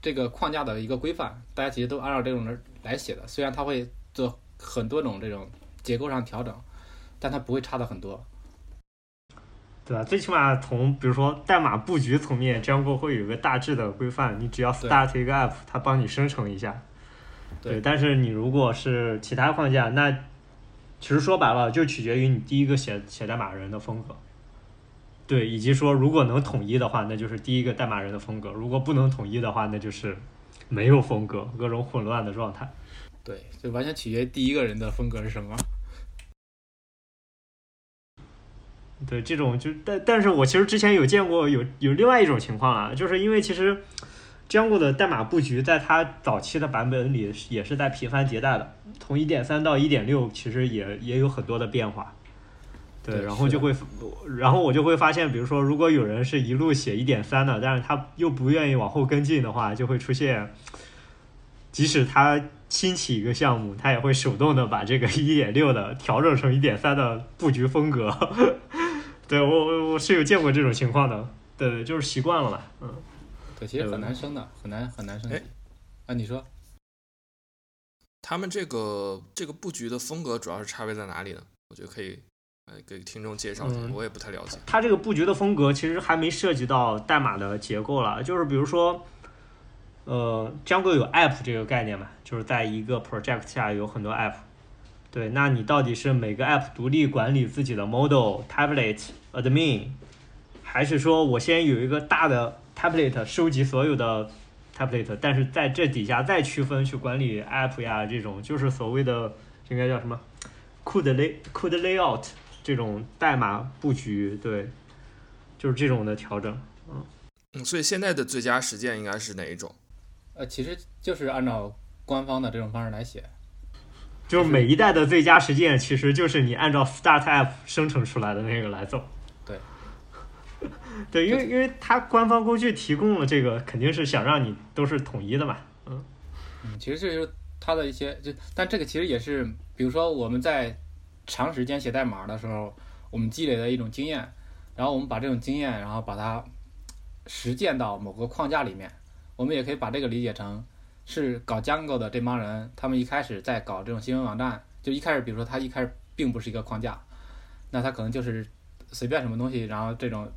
这个框架的一个规范，大家其实都按照这种的来写的。虽然它会做很多种这种结构上调整，但它不会差的很多。对吧？最起码从比如说代码布局层面，Django 会有一个大致的规范，你只要 start 一个 app，它帮你生成一下。对，但是你如果是其他框架，那其实说白了就取决于你第一个写写代码人的风格。对，以及说如果能统一的话，那就是第一个代码人的风格；如果不能统一的话，那就是没有风格，各种混乱的状态。对，就完全取决于第一个人的风格是什么。对，这种就但但是我其实之前有见过有有另外一种情况啊，就是因为其实 Django 的代码布局在它早期的版本里也是在频繁迭代的，从一点三到一点六其实也也有很多的变化。对，然后就会，然后我就会发现，比如说如果有人是一路写一点三的，但是他又不愿意往后跟进的话，就会出现，即使他新起一个项目，他也会手动的把这个一点六的调整成一点三的布局风格。对我我我是有见过这种情况的，对，就是习惯了吧，嗯，对，其实很难升的，很难很难升级。啊，你说，他们这个这个布局的风格主要是差别在哪里呢？我觉得可以，呃，给听众介绍一下，我也不太了解。它这个布局的风格其实还没涉及到代码的结构了，就是比如说，呃，Django 有 app 这个概念嘛，就是在一个 project 下有很多 app。对，那你到底是每个 app 独立管理自己的 model、tablet、admin，还是说我先有一个大的 tablet 收集所有的 tablet，但是在这底下再区分去管理 app 呀？这种就是所谓的应该叫什么 code lay code layout 这种代码布局，对，就是这种的调整。嗯嗯，所以现在的最佳实践应该是哪一种？呃，其实就是按照官方的这种方式来写。就是每一代的最佳实践，其实就是你按照 Start App 生成出来的那个来走。对，因为因为它官方工具提供了这个，肯定是想让你都是统一的嘛。嗯嗯，其实这就是它的一些，就但这个其实也是，比如说我们在长时间写代码的时候，我们积累的一种经验，然后我们把这种经验，然后把它实践到某个框架里面，我们也可以把这个理解成。是搞 Django 的这帮人，他们一开始在搞这种新闻网站，就一开始，比如说他一开始并不是一个框架，那他可能就是随便什么东西，然后这种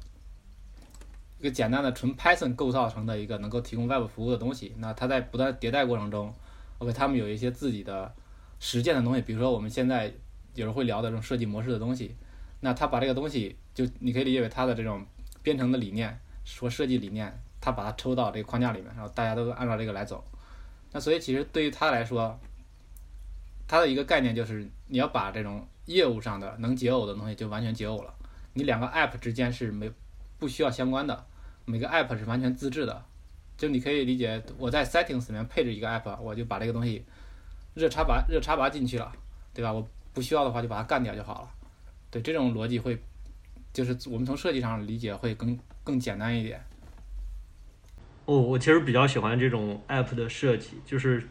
一个简单的纯 Python 构造成的一个能够提供 Web 服务的东西。那它在不断迭代过程中，OK，他们有一些自己的实践的东西，比如说我们现在有人会聊的这种设计模式的东西，那他把这个东西就你可以理解为他的这种编程的理念，说设计理念，他把它抽到这个框架里面，然后大家都按照这个来走。那所以其实对于他来说，他的一个概念就是你要把这种业务上的能解耦的东西就完全解耦了。你两个 app 之间是没不需要相关的，每个 app 是完全自制的。就你可以理解，我在 settings 里面配置一个 app，我就把这个东西热插拔热插拔进去了，对吧？我不需要的话就把它干掉就好了。对，这种逻辑会就是我们从设计上理解会更更简单一点。哦，我其实比较喜欢这种 app 的设计，就是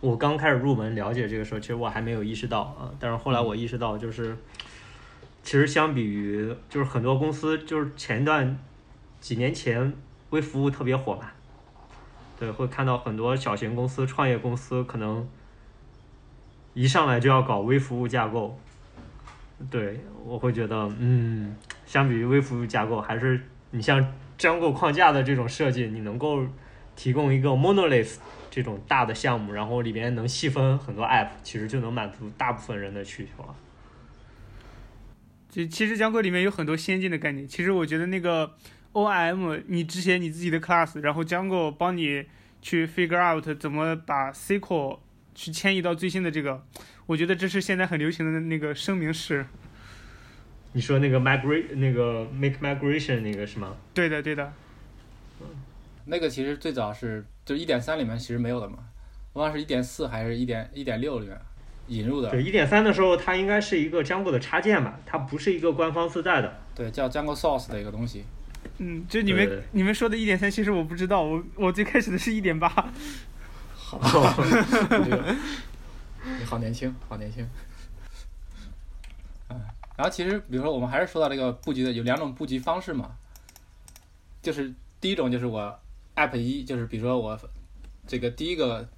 我刚开始入门了解这个时候，其实我还没有意识到啊，但是后来我意识到，就是其实相比于就是很多公司，就是前一段几年前微服务特别火嘛，对，会看到很多小型公司、创业公司可能一上来就要搞微服务架构，对我会觉得，嗯，相比于微服务架构，还是你像。张构框架的这种设计，你能够提供一个 monolith 这种大的项目，然后里边能细分很多 app，其实就能满足大部分人的需求了。其其实江构里面有很多先进的概念。其实我觉得那个 OIM，你之前你自己的 class，然后 Jango 帮你去 figure out 怎么把 SQL 去迁移到最新的这个，我觉得这是现在很流行的那个声明式。你说那个 migrate 那个 make migration 那个是吗？对的，对的。嗯，那个其实最早是就一点三里面其实没有的嘛，我忘了是一点四还是一点一点六里面引入的。对，一点三的时候它应该是一个 Django 的插件吧，它不是一个官方自带的。对，叫 Django Source 的一个东西。嗯，就你们你们说的一点三，其实我不知道，我我最开始的是一点八。好，你 好年轻，好年轻。嗯然后其实，比如说，我们还是说到这个布局的有两种布局方式嘛，就是第一种就是我 app 一，就是比如说我这个第一个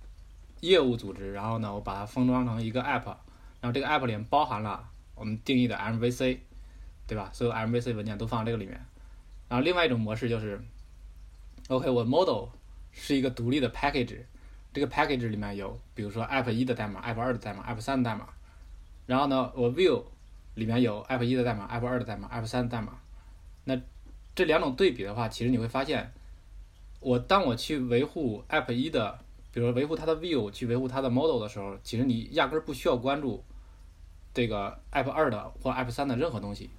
业务组织，然后呢，我把它封装成一个 app，然后这个 app 里面包含了我们定义的 MVC，对吧？所有 MVC 文件都放在这个里面。然后另外一种模式就是，OK，我 model 是一个独立的 package，这个 package 里面有比如说 app 一的代码、app 二的代码、app 三的代码，然后呢，我 view 里面有 app 一的代码、app 二的代码、app 三的代码。那这两种对比的话，其实你会发现，我当我去维护 app 一的，比如说维护它的 view，去维护它的 model 的时候，其实你压根儿不需要关注这个 app 二的或 app 三的任何东西。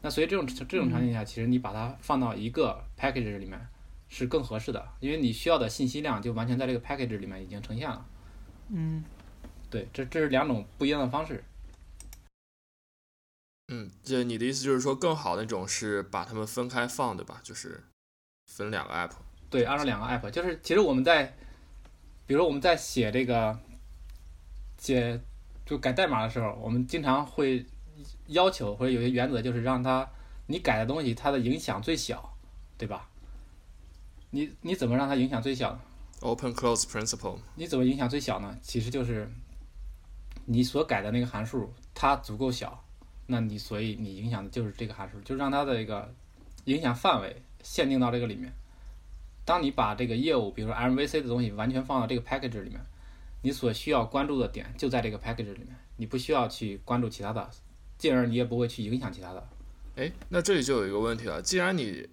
那所以这种这种场景下，其实你把它放到一个 package 里面是更合适的，因为你需要的信息量就完全在这个 package 里面已经呈现了。嗯，对，这这是两种不一样的方式。嗯，这你的意思就是说，更好的那种是把它们分开放，对吧？就是分两个 app。对，按照两个 app，就是其实我们在，比如我们在写这个写就改代码的时候，我们经常会要求或者有些原则，就是让它你改的东西它的影响最小，对吧？你你怎么让它影响最小呢？Open close principle。你怎么影响最小呢？其实就是你所改的那个函数它足够小，那你所以你影响的就是这个函数，就让它的一个影响范围限定到这个里面。当你把这个业务，比如说 MVC 的东西完全放到这个 package 里面，你所需要关注的点就在这个 package 里面，你不需要去关注其他的，进而你也不会去影响其他的。哎，那这里就有一个问题了，既然你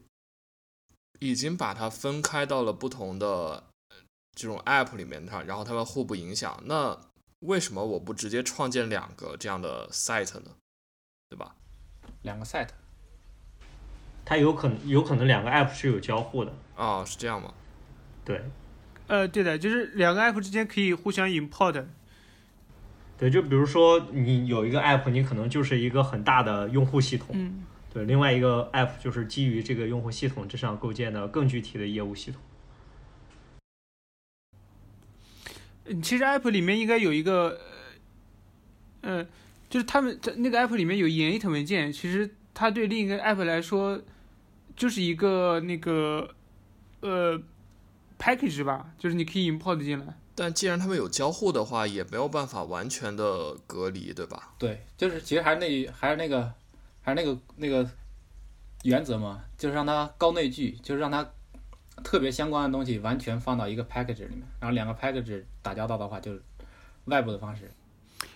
已经把它分开到了不同的呃这种 app 里面它，然后它们互不影响，那为什么我不直接创建两个这样的 site 呢？对吧？两个 site，它有可能有可能两个 app 是有交互的，哦、是这样吗？对呃，对的，就是两个 app 之间可以互相 import。对，就比如说你有一个 app，你可能就是一个很大的用户系统，嗯，对，另外一个 app 就是基于这个用户系统之上构建的更具体的业务系统。嗯其实 app 里面应该有一个，呃，呃就是他们在那个 app 里面有 init 文件，其实它对另一个 app 来说就是一个那个呃 package 吧，就是你可以 import 进来。但既然他们有交互的话，也没有办法完全的隔离，对吧？对，就是其实还是那还是那个还是那个那个原则嘛，就是让它高内聚，就是让它特别相关的东西完全放到一个 package 里面，然后两个 package 打交道的话，就是外部的方式。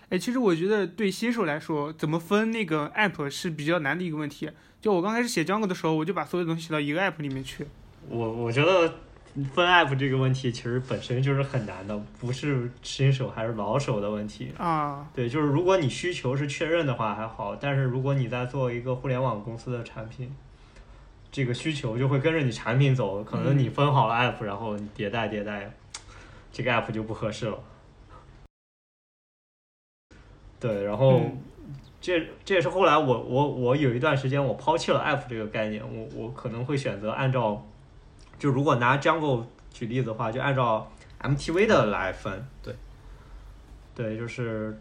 哎，其实我觉得对新手来说，怎么分那个 app 是比较难的一个问题。就我刚开始写 Django 的时候，我就把所有东西写到一个 app 里面去。我我觉得分 app 这个问题其实本身就是很难的，不是新手还是老手的问题。啊，对，就是如果你需求是确认的话还好，但是如果你在做一个互联网公司的产品，这个需求就会跟着你产品走，可能你分好了 app，、然后你迭代迭代，这个 app 就不合适了。对，然后、嗯这这也是后来我我我有一段时间我抛弃了 app 这个概念，我我可能会选择按照，就如果拿 Jungle 举例子的话，就按照 MTV 的来分。对，对，就是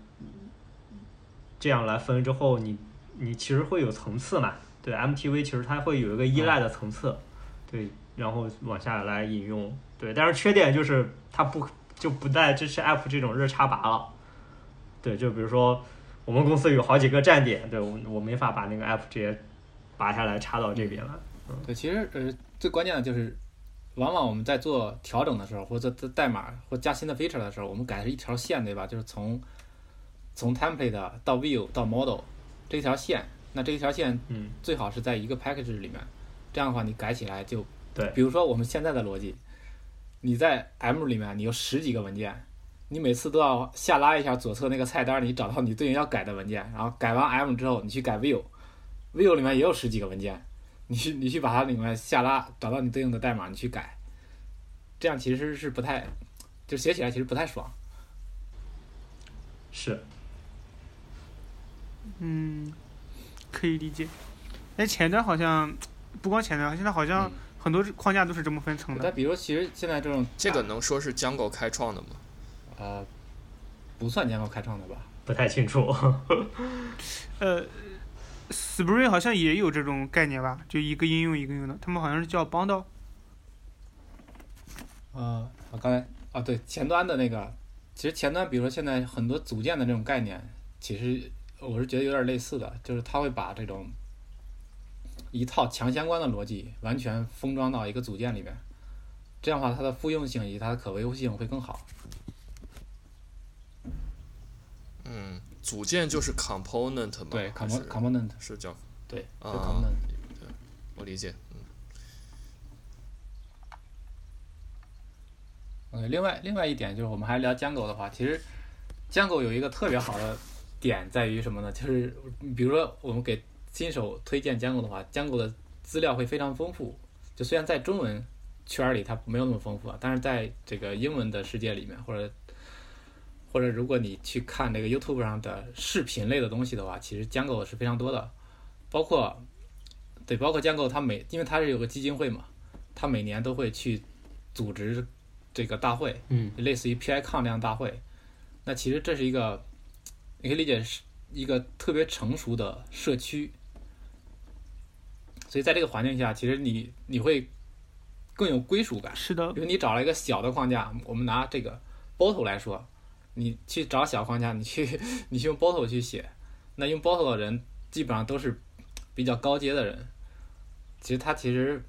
这样来分之后，你你其实会有层次嘛。对，MTV 其实它会有一个依赖的层次，对，然后往下来引用。对，但是缺点就是它不就不再支持 app 这种热插拔了。对，就比如说我们公司有好几个站点，对我我没法把那个 app 直接拔下来插到这边来。对，其实呃最关键的就是，往往我们在做调整的时候，或者在代码或加新的 feature 的时候，我们改的是一条线，对吧？就是从从 template 到 view 到 model 这一条线，那这一条线嗯，最好是在一个 package 里面，这样的话你改起来就，对比如说我们现在的逻辑，你在 M 里面你有十几个文件，你每次都要下拉一下左侧那个菜单，你找到你对应要改的文件，然后改完 M 之后，你去改 view，view 里面也有十几个文件，你去你去把它里面下拉，找到你对应的代码，你去改，这样其实是不太，就写起来其实不太爽。是。嗯，可以理解。哎，前端好像不光前端，现在好像嗯很多框架都是这么分层的。但比如其实现在这种这个能说是 Django 开创的吗？呃不算 Django 开创的吧？不太清楚。呃，Spring 好像也有这种概念吧，就一个应用一个应用的，他们好像是叫 bundle。呃，我刚才啊，对前端的那个，其实前端比如说现在很多组件的这种概念，其实我是觉得有点类似的，就是它会把这种一套强相关的逻辑完全封装到一个组件里面，这样的话它的复用性以及它的可维护性会更好。嗯，组件就是 component 嘛？对，component component 是叫对，就啊 component。我理解。嗯嗯，另外另外一点就是，我们还聊 Django 的话，其实 Django 有一个特别好的点在于什么呢？就是比如说我们给新手推荐 Django 的话，Django 的资料会非常丰富。就虽然在中文圈儿里它没有那么丰富啊，但是在这个英文的世界里面，或者或者如果你去看那个 YouTube 上的视频类的东西的话，其实 Django 是非常多的，包括对，包括 Django 它每因为它是有个基金会嘛，它每年都会去组织这个大会，嗯，类似于 PICon 那样大会。那其实这是一个，你可以理解是一个特别成熟的社区。所以在这个环境下，其实你你会更有归属感，是的因，为你找了一个小的框架。我们拿这个 Bottle 来说，你去找小框架，你去 你去用 Bottle 去写，那用 Bottle 的人基本上都是比较高阶的人。其实他其实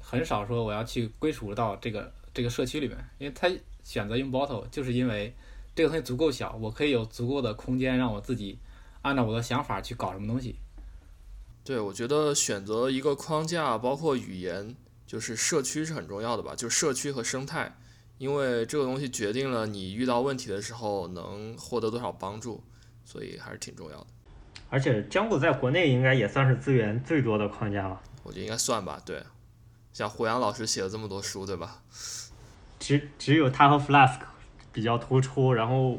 很少说我要去归属到这个这个社区里面，因为他选择用 Bottle 就是因为这个东西足够小，我可以有足够的空间让我自己按照我的想法去搞什么东西。对，我觉得选择一个框架，包括语言，就是社区是很重要的吧，就社区和生态，因为这个东西决定了你遇到问题的时候能获得多少帮助，所以还是挺重要的。而且 Django 在国内应该也算是资源最多的框架了。我觉得应该算吧，对。像胡杨老师写了这么多书，对吧？只只有他和 Flask 比较突出，然后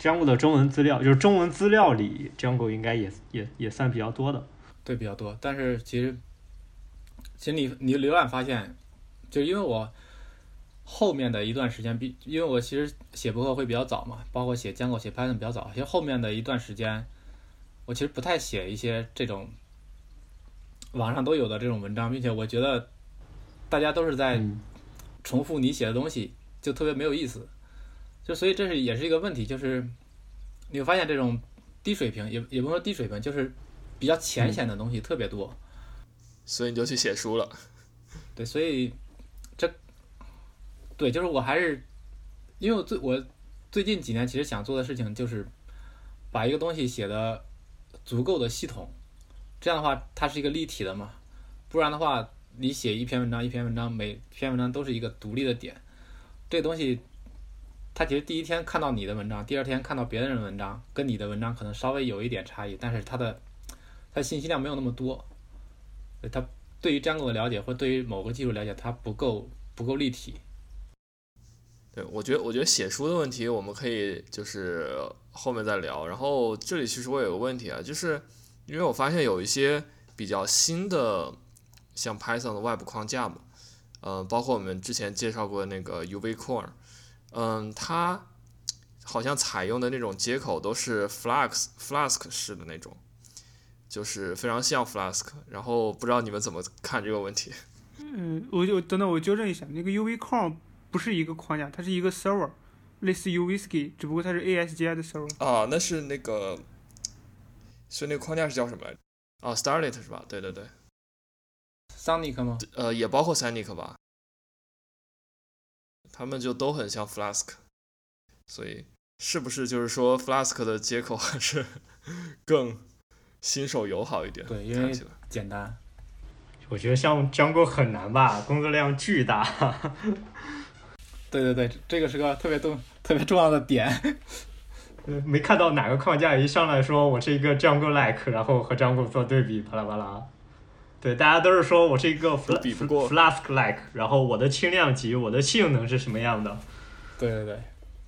Django 的中文资料就是中文资料里 Django 应该也也也算比较多的。对，比较多。但是其实，其实你你浏览发现，就因为我后面的一段时间，比因为我其实写博客会比较早嘛，包括写 Django、写 Python 比较早。其实后面的一段时间，我其实不太写一些这种网上都有的这种文章，并且我觉得大家都是在嗯重复你写的东西，就特别没有意思。就所以这是也是一个问题，就是你会发现这种低水平，也也不能说低水平，就是比较浅显的东西特别多。所以你就去写书了。对，所以这对就是我还是因为我最我最近几年其实想做的事情就是把一个东西写的足够的系统，这样的话它是一个立体的嘛，不然的话你写一篇文章一篇文章每篇文章都是一个独立的点，这个东西它其实第一天看到你的文章，第二天看到别的人的文章，跟你的文章可能稍微有一点差异，但是它的它的信息量没有那么多，他对于 Django 的了解或对于某个技术了解，它不够不够立体。对，我觉得我觉得写书的问题我们可以就是后面再聊。然后这里其实我有个问题啊，就是因为我发现有一些比较新的像 Python 的外部框架嘛，嗯、包括我们之前介绍过那个 UVCore，嗯，它好像采用的那种接口都是 Flask Flask 式的那种，就是非常像 Flask。然后不知道你们怎么看这个问题？嗯，我就等等，我纠正一下，那个 UVCon 不是一个框架，它是一个 server，类似 UVSky，只不过它是 ASGI 的 server。啊，那是那个，所以那个框架是叫什么来着？啊，Starlet 是吧？对对对，Sonic 吗？呃，也包括 Sonic 吧，他们就都很像 Flask，所以是不是就是说 Flask 的接口还是 更新手友好一点？对因为简单。我觉得像 Django 很难吧，工作量巨大。对对对，这个是个特别重特别重要的点。呃 没看到哪个框架一上来说我是一个 Django like，然后和 Django 做对比，巴拉巴拉。对，大家都是说我是一个 Fla- 比不过 Flask like，然后我的轻量级、我的性能是什么样的？对对对，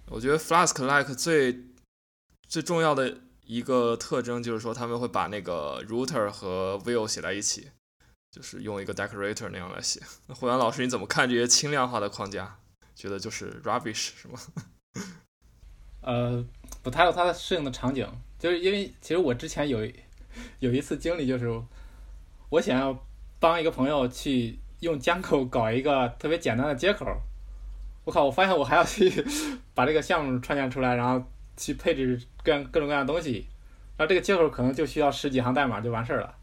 我觉得 Flask like 最最重要的一个特征就是说他们会把那个 router 和 View 写在一起，就是用一个 decorator 那样来写。那 胡杨老师你怎么看这些轻量化的框架？觉得就是 rubbish 是吗？呃，不，太有它的适应的场景，就是因为其实我之前有有一次经历，就是我想要帮一个朋友去用 Django 搞一个特别简单的接口，我靠，我发现我还要去 把这个项目创建出来，然后去配置各样各种各样的东西，然后这个接口可能就需要十几行代码就完事儿了。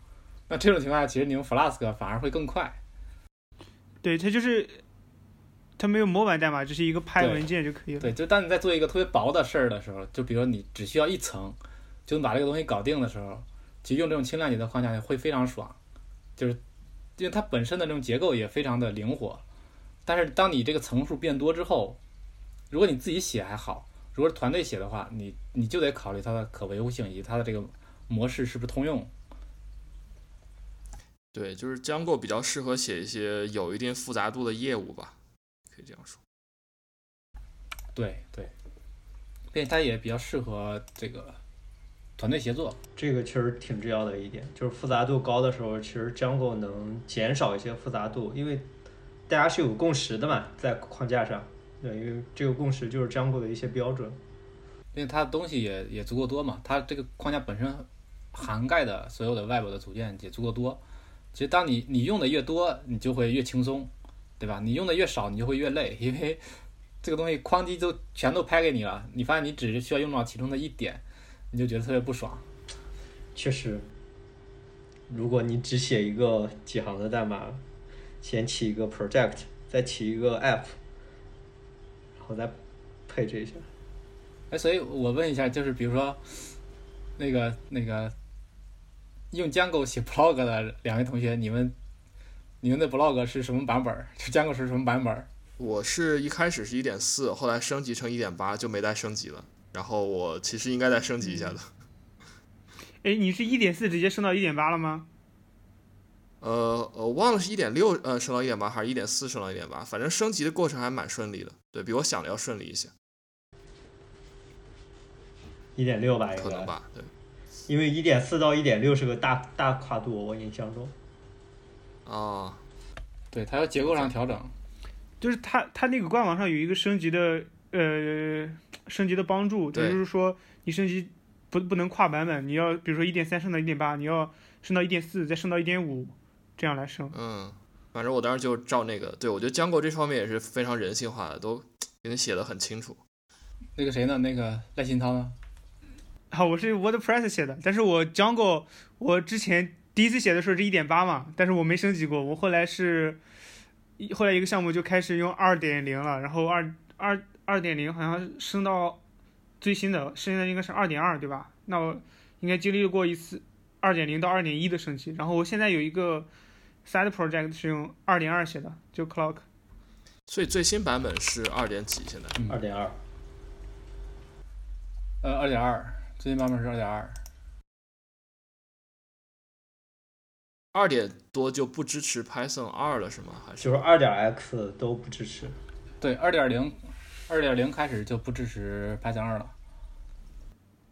那这种情况下，其实你用 Flask 反而会更快。对，它就是它没有模板代码，只是一个拍文件就可以了。对，就当你在做一个特别薄的事儿的时候，就比如你只需要一层就能把这个东西搞定的时候，其实用这种轻量级的框架会非常爽，就是因为它本身的这种结构也非常的灵活。但是当你这个层数变多之后，如果你自己写还好，如果是团队写的话，你你就得考虑它的可维护性以及它的这个模式是不是通用。对，就是 Django 比较适合写一些有一定复杂度的业务吧，可以这样说。对对，并且它也比较适合这个团队协作。这个确实挺重要的一点，就是复杂度高的时候，其实 Django 能减少一些复杂度，因为大家是有共识的嘛，在框架上，对，因为这个共识就是 Django 的一些标准。因为它的东西也也足够多嘛，它这个框架本身涵盖的所有的 Web 的组件也足够多。其实当你你用的越多，你就会越轻松，对吧？你用的越少，你就会越累，因为这个东西框机都全都拍给你了，你发现你只是需要用到其中的一点，你就觉得特别不爽。确实，如果你只写一个几行的代码，先起一个 project，再起一个 app，然后再配置一下。哎，所以我问一下，就是比如说那个那个用 Django 写 blog 的两位同学，你们你们的 blog 是什么版本儿？就 Django 是什么版本儿？我是一开始是一点四，后来升级成一点八，就没再升级了。然后我其实应该再升级一下的。哎，你是一点四直接升到一点八了吗？呃，我忘了是一点六呃升到一点八，还是一点四升到一点八，反正升级的过程还蛮顺利的，对比我想的要顺利一些，一点六吧，可能吧，对。因为一点四到一点六是个大大跨度，我印象中。啊，对，它要结构上调整。就是它它那个官网上有一个升级的呃升级的帮助，也就是说你升级不不能跨版本，你要比如说一点三升到一点八，你要升到一点四，再升到一点五，这样来升。嗯，反正我当时就照那个，对我觉得江国这方面也是非常人性化的，都给你写的很清楚。那个谁呢？那个赖新涛呢？啊，我是 WordPress 写的，但是我 Django 我之前第一次写的时候是一点八嘛，但是我没升级过，我后来是，一后来一个项目就开始用二点零了，然后二二二点零好像升到最新的，现在应该是二点二对吧？那我应该经历过一次二点零到二点一的升级，然后我现在有一个 side project 是用二点二写的，就 Clock。所以最新版本是二点几，现在二点二，呃，二点二，最新版本是二点二。二点多就不支持 Python 二了是吗？还是就是二点 x 都不支持。对，二点零，二点零开始就不支持 Python 二了。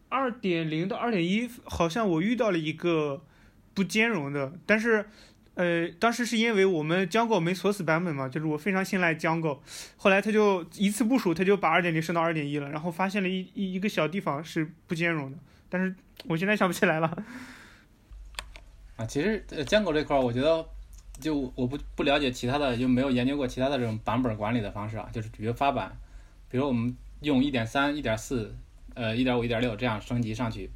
二点零到二点一，好像我遇到了一个不兼容的，但是，呃，当时是因为我们 Django 没锁死版本嘛，就是我非常信赖 Django，后来他就一次部署，他就把二点零升到二点一了，然后发现了一一一个小地方是不兼容的，但是我现在想不起来了。啊，其实呃，Django 这块儿，我觉得就我不不了解其他的，就没有研究过其他的这种版本管理的方式啊。就是比如发版，比如我们用一点三、一点四、呃一点五、一点六这样升级上去，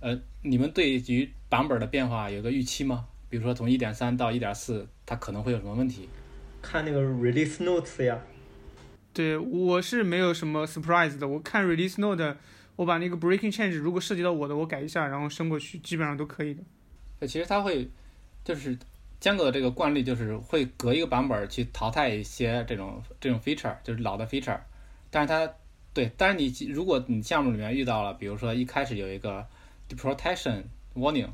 呃，你们对于版本的变化有个预期吗？比如说从一点三到一点四，它可能会有什么问题？看那个 release notes 呀，对，我是没有什么 surprise 的，我看 release note，我把那个 breaking change 如果涉及到我的，我改一下，然后升过去，基本上都可以的。其实它会就是 Django 的这个惯例，就是会隔一个版本去淘汰一些这种这种 feature，就是老的 feature。但是它对，但是你如果你项目里面遇到了，比如说一开始有一个 deprotection warning，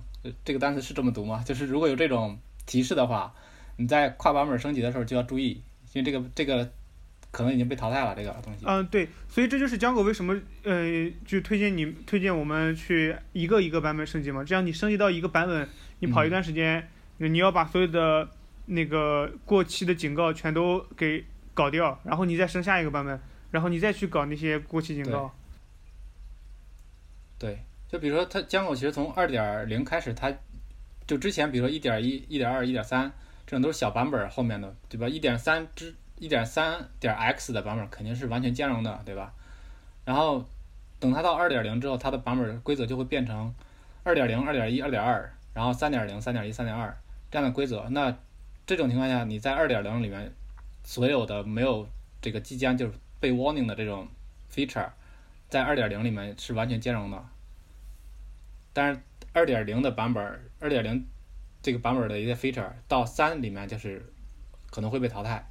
这个单词是这么读吗？就是如果有这种提示的话，你在跨版本升级的时候就要注意，因为这个这个可能已经被淘汰了这个东西。嗯，对，所以这就是 Django 为什么呃，就推荐你推荐我们去一个一个版本升级嘛，这样你升级到一个版本，你跑一段时间，你要把所有的那个过期的警告全都给搞掉，然后你再升下一个版本，然后你再去搞那些过期警告。对，就比如说它 Django 其实从二点零开始，它就之前比如说一点一、一点二、一点三这种都是小版本后面的，对吧？一点三之一点三点 x 的版本肯定是完全兼容的，对吧？然后等它到二点零之后，它的版本规则就会变成二点零、二点一、二点二，然后三点零、三点一、三点二这样的规则。那这种情况下，你在二点零里面所有的没有这个即将就是被 warning 的这种 feature，在二点零里面是完全兼容的。但是二点零的版本，二点零这个版本的一些 feature 到三里面就是可能会被淘汰。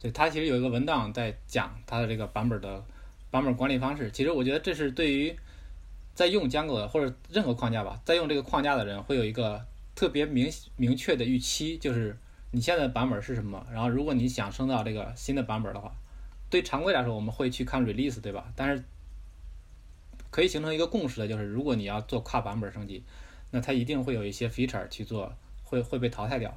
对，它其实有一个文档在讲它的这个版本的版本管理方式。其实我觉得这是对于在用 Django 的或者任何框架吧，在用这个框架的人会有一个特别明明确的预期，就是你现在的版本是什么。然后如果你想升到这个新的版本的话，对常规来说我们会去看 release，对吧？但是可以形成一个共识的，就是如果你要做跨版本升级，那它一定会有一些 feature 去做，会会被淘汰掉。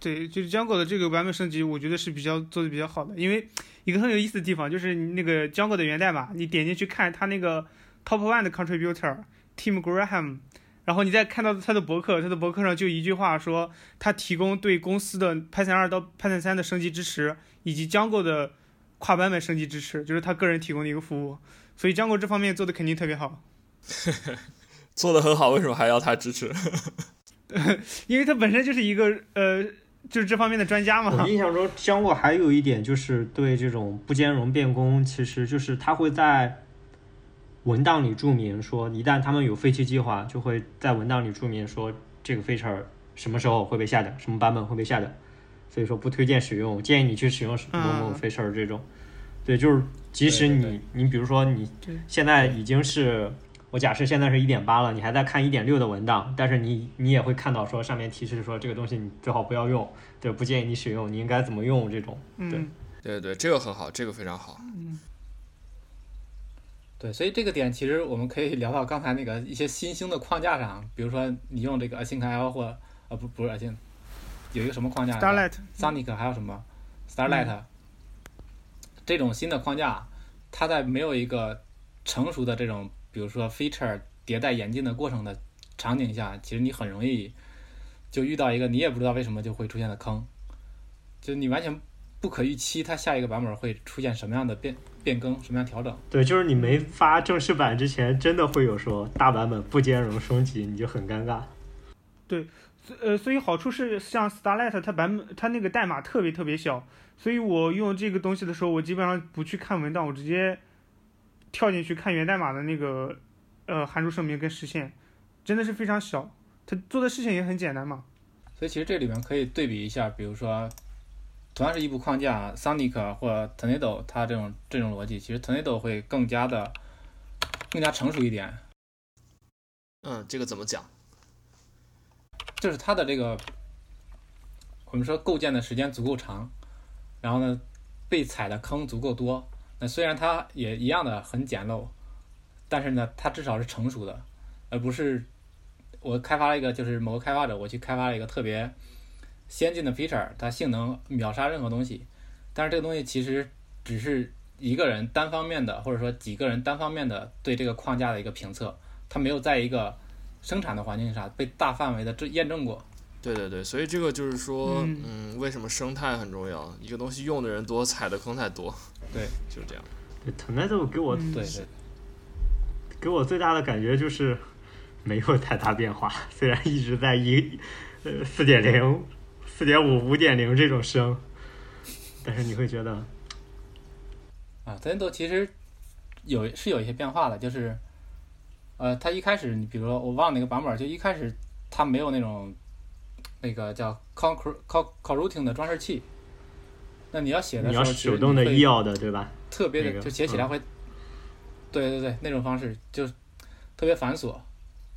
对，就是 Django 的这个版本升级，我觉得是比较做的比较好的。因为一个很有意思的地方，就是那个 Django 的源代码，你点进去看它那个 Top One 的 Contributor Tim Graham，然后你再看到他的博客，他的博客上就一句话说，他提供对公司的 Python 二到 Python 三的升级支持，以及 Django 的跨版本升级支持，就是他个人提供的一个服务。所以 Django 这方面做的肯定特别好。做的很好，为什么还要他支持？因为它本身就是一个呃。就是这方面的专家嘛。我印象中，Django 还有一点就是对这种不兼容变更，其实就是他会在文档里注明说，一旦他们有废弃计划，就会在文档里注明说这个 feature 什么时候会被下掉，什么版本会被下掉。所以说不推荐使用，建议你去使用某某 feature 这种。对，就是即使你你比如说你现在已经是。我假设现在是一点八了，你还在看一点六的文档，但是你你也会看到说上面提示说这个东西你最好不要用，对，不建议你使用，你应该怎么用这种，对，对对，这个很好，这个非常好，嗯，对，所以这个点其实我们可以聊到刚才那个一些新兴的框架上，比如说你用这个 asyncl 或呃不不是 async，有一个什么框架？Starlight、Sonic 还有什么？Starlight 这种新的框架，它在没有一个成熟的这种。比如说，feature 迭代演进的过程的场景下，其实你很容易就遇到一个你也不知道为什么就会出现的坑，就你完全不可预期它下一个版本会出现什么样的变变更、什么样调整。对，就是你没发正式版之前，真的会有说大版本不兼容升级，你就很尴尬。对，呃，所以好处是像 Starlight 它版本它那个代码特别特别小，所以我用这个东西的时候，我基本上不去看文档，我直接。跳进去看源代码的那个，呃，函数声明跟实现，真的是非常小。它做的事情也很简单嘛。所以其实这里面可以对比一下，比如说，同样是一步框架，Sonic 或 Tornado，它这种这种逻辑，其实 Tornado 会更加的更加成熟一点。嗯，这个怎么讲？就是它的这个，我们说构建的时间足够长，然后呢，被踩的坑足够多。那虽然它也一样的很简陋，但是呢，它至少是成熟的，而不是我开发了一个就是某个开发者我去开发了一个特别先进的 feature，它性能秒杀任何东西，但是这个东西其实只是一个人单方面的或者说几个人单方面的对这个框架的一个评测，它没有在一个生产的环境下被大范围的这验证过。对对对，所以这个就是说，嗯，为什么生态很重要？一个东西用的人多，踩的坑太多。对，就是这样。对，Tornado 给我对对，给我最大的感觉就是 没有太大变化，虽然一直在一呃四点零、四点五、五点零这种升，但是你会觉得啊，Tornado 其实有是有一些变化的，就是呃，它一开始你比如说我忘了哪个版本，就一开始它没有那种。那个叫 con con coroutine 的装饰器，那你要写的时候，手动的、医药的，对吧？特别的，就写起来会，对对对，那种方式就特别繁琐，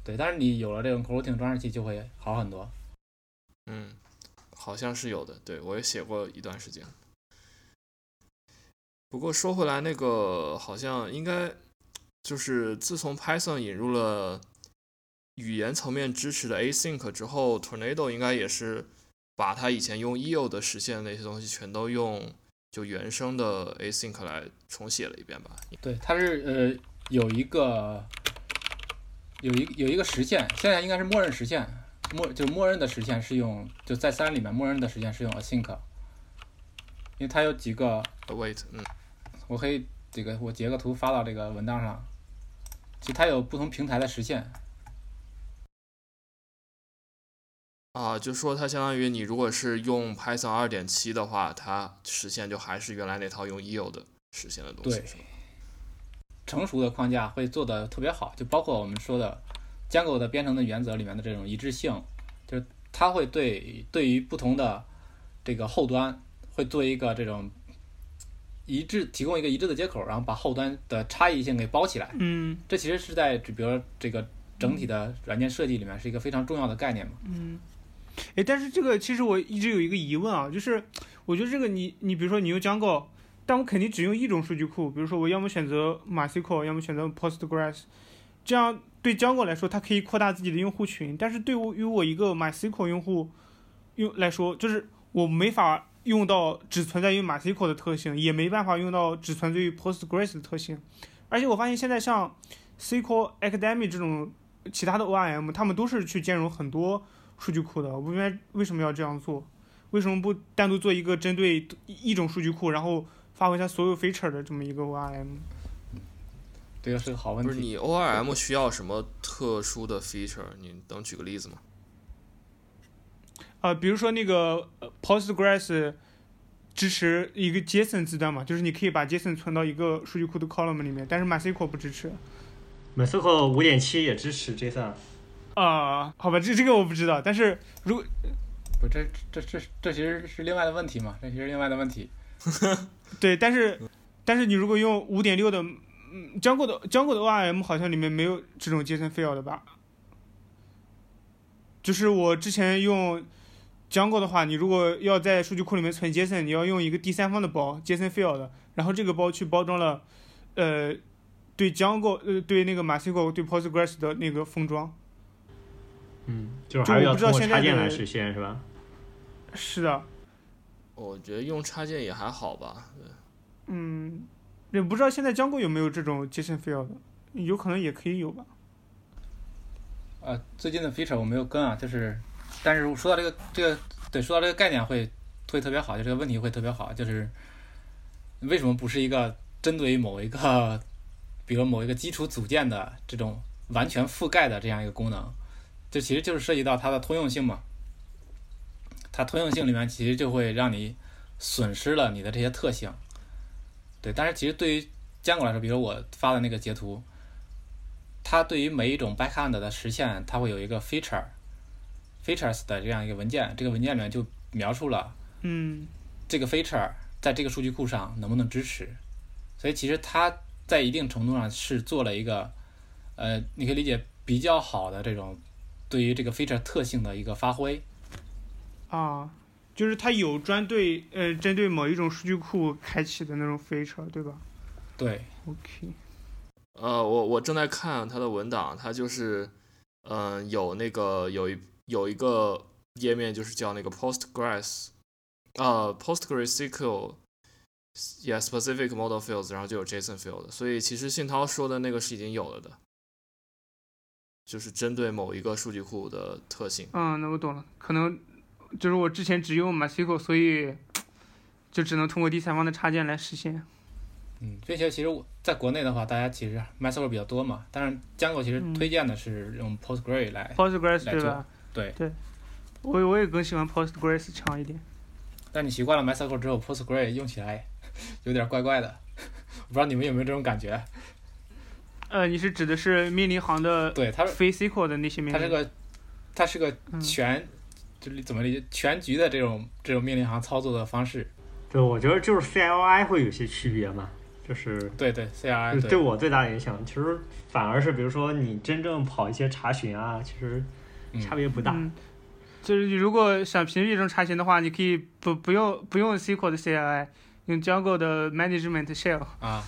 对。但是你有了这种 coroutine 装饰器，就会好很多。嗯，好像是有的，对我也写过一段时间。不过说回来，那个好像应该就是自从 Python 引入了。语言层面支持的 async 之后，Tornado 应该也是把它以前用 EO 的实现那些东西全都用就原生的 async 来重写了一遍吧？对，它是呃有一个有一有一个实现，现在应该是默认实现，默就默认的实现是用就在三里面默认的实现是用 async，因为它有几个，await，嗯，我可以这个我截个图发到这个文档上，其实它有不同平台的实现，啊，就说它相当于你如果是用 Python 二点七的话，它实现就还是原来那套用 EO 的实现的东西，对是吧？成熟的框架会做的特别好，就包括我们说的 Django 的编程的原则里面的这种一致性，就是它会对对于不同的这个后端会做一个这种一致，提供一个一致的接口，然后把后端的差异性给包起来。嗯这其实是在比如说这个整体的软件设计里面是一个非常重要的概念嘛。嗯。哎，但是这个其实我一直有一个疑问啊，就是我觉得这个你你比如说你用 Django，但我肯定只用一种数据库，比如说我要么选择 MySQL，要么选择 Postgres，这样对 Django 来说，它可以扩大自己的用户群，但是对于我一个 MySQL 用户用来说，就是我没法用到只存在于 MySQL 的特性，也没办法用到只存在于 Postgres 的特性，而且我发现现在像 SQL Academy 这种其他的 ORM，他们都是去兼容很多数据库的，我不明白为什么要这样做，为什么不单独做一个针对一一种数据库，然后发挥它所有 feature 的这么一个 ORM？这个是个好问题。不是你 ORM 需要什么特殊的 feature？你能举个例子吗？呃，比如说那个呃 Postgres 支持一个 JSON 字段嘛，就是你可以把 JSON 存到一个数据库的 column 里面，但是 MySQL 不支持。MySQL 五点七也支持 JSON，啊、好吧，这这个我不知道，但是如果不，这这这这其实是另外的问题嘛，这其实是另外的问题。对，但是但是你如果用五点六的，嗯，Django 的 Django 的 ORM 好像里面没有这种 JSON field 的吧？就是我之前用 Django 的话，你如果要在数据库里面存 JSON，你要用一个第三方的包 JSON field，然后这个包去包装了，呃，对 Django 呃对那个 MySQL 对 Postgres 的那个封装。嗯，就是还是要就我不知道通过现在插件来实现是吧？是的，我觉得用插件也还好吧。嗯，也不知道现在 Django 有没有这种 JSON field，有可能也可以有吧。呃，最近的 feature 我没有跟啊，就是，但是说到这个这个，对，说到这个概念会会特别好，就这个问题会特别好，就是为什么不是一个针对于某一个，比如某一个基础组件的这种完全覆盖的这样一个功能？这其实就是涉及到它的通用性嘛。它通用性里面其实就会让你损失了你的这些特性。对，但是其实对于 Django 来说，比如我发的那个截图，它对于每一种 backend 的实现，它会有一个 feature features 的这样一个文件，这个文件里面就描述了嗯这个 feature 在这个数据库上能不能支持。所以其实它在一定程度上是做了一个，呃，你可以理解比较好的这种对于这个 feature 特性的一个发挥。啊，就是它有专对呃针对某一种数据库开启的那种 feature，对吧对，？OK，呃，我我正在看它的文档，它就是，嗯、有那个有一有一个页面就是叫那个 Postgres，呃，PostgreSQL。Yeah, specific model fields，然后就有 JSON field，所以其实信涛说的那个是已经有了的，就是针对某一个数据库的特性。嗯，那我懂了，可能就是我之前只用 MySQL，所以就只能通过第三方的插件来实现。嗯，并且其实我在国内的话，大家其实 MySQL 比较多嘛，但是 Django 其实嗯推荐的是用，Postgres 来做对吧？对。我我也更喜欢 Postgres 强一点。但你习惯了 MySQL 之后，Postgres 用起来 有点怪怪的，我不知道你们有没有这种感觉？呃，你是指的是命令行的对，它是非 SQL 的那些命令？它是个它是个嗯全，就是怎么理解全局的这种这种命令行操作的方式。对，我觉得就是 CLI 会有些区别嘛，就是对对 CLI 对对我最大的影响，其实反而是比如说你真正跑一些查询啊，其实差别不大。嗯，就是你如果想屏蔽这种查询的话，你可以不不用不用 SQL 的 CLI，用 Django 的 Management Shell，啊，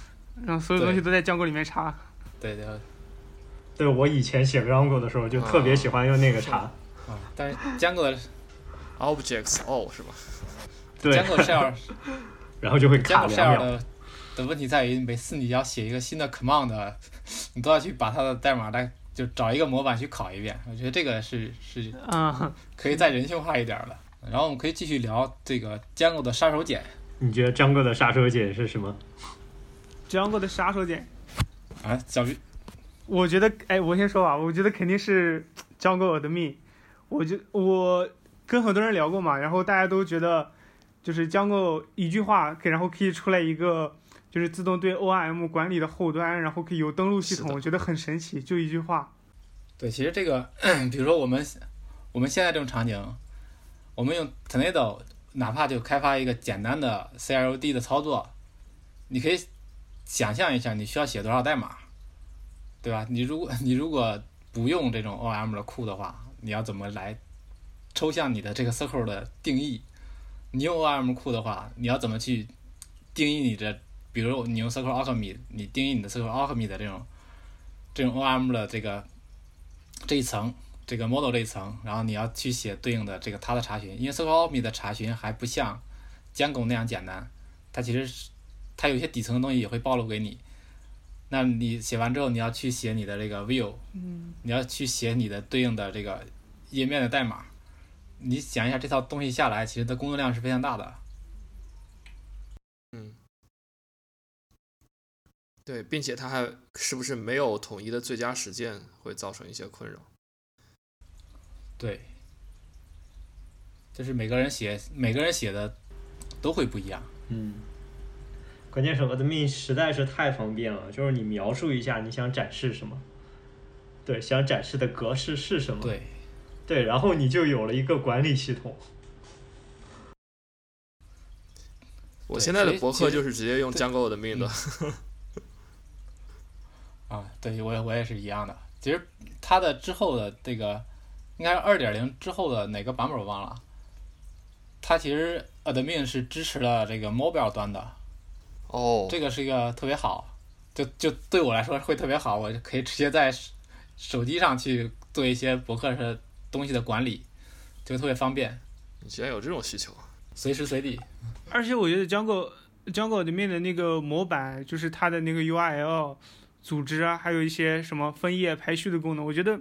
然后所有东西都在 Django 里面查。对对对我以前写 Django 的时候，就特别喜欢用那个查。啊，但是 Django 的 Objects all 是吧？对，Django shell 然后就会卡 Django 两 shell 秒。的的问题在于，每次你要写一个新的 command，你都要去把它的代码来就找一个模板去考一遍。我觉得这个是是啊，可以再人性化一点的。然后我们可以继续聊这个 Django 的杀手锏。你觉得 Django 的杀手锏是什么？Django 的杀手锏，啊，小鱼，我觉得，哎，我先说吧，我觉得肯定是 Django Admin。我就我跟很多人聊过嘛，然后大家都觉得，就是 Django 一句话，可以然后可以出来一个，就是自动对 ORM 管理的后端，然后可以有登录系统，我觉得很神奇，就一句话。对，其实这个，比如说我们我们现在这种场景，我们用 Tornado，哪怕就开发一个简单的 CLD 的操作，你可以想象一下你需要写多少代码，对吧？你如果 你如果不用这种 O M 的库的话，你要怎么来抽象你的这个 circle 的定义？你用 O M 库的话，你要怎么去定义你的？比如你用 Circle Alchemy，你定义你的 Circle Alchemy 的这种这种 O M 的这个这一层，这个 model 这一层，然后你要去写对应的这个它的查询，因为 Circle Alchemy 的查询还不像 Django 那样简单，它其实是它有一些底层的东西也会暴露给你。那你写完之后，你要去写你的这个 view，嗯，你要去写你的对应的这个页面的代码。你想一下，这套东西下来，其实的工作量是非常大的。嗯，对，并且它还是不是没有统一的最佳实践，会造成一些困扰。对，就是每个人写每个人写的都会不一样。嗯，关键是 admin 实在是太方便了，就是你描述一下你想展示什么，对，想展示的格式是什么，对，对，然后你就有了一个管理系统。我现在的博客就是直接用对 Django 的命的。啊，对我也我也是一样的。其实它的之后的这个应该是二点零之后的哪个版本我忘了。它其实 admin 是支持了这个 mobile 端的，哦，这个是一个特别好，就就对我来说会特别好，我就可以直接在手手机上去做一些博客的东西的管理，就特别方便，你竟然有这种需求？随时随地。而且我觉得 Django Django 里面的那个模板，就是它的那个 URL 组织啊，还有一些什么分页排序的功能，我觉得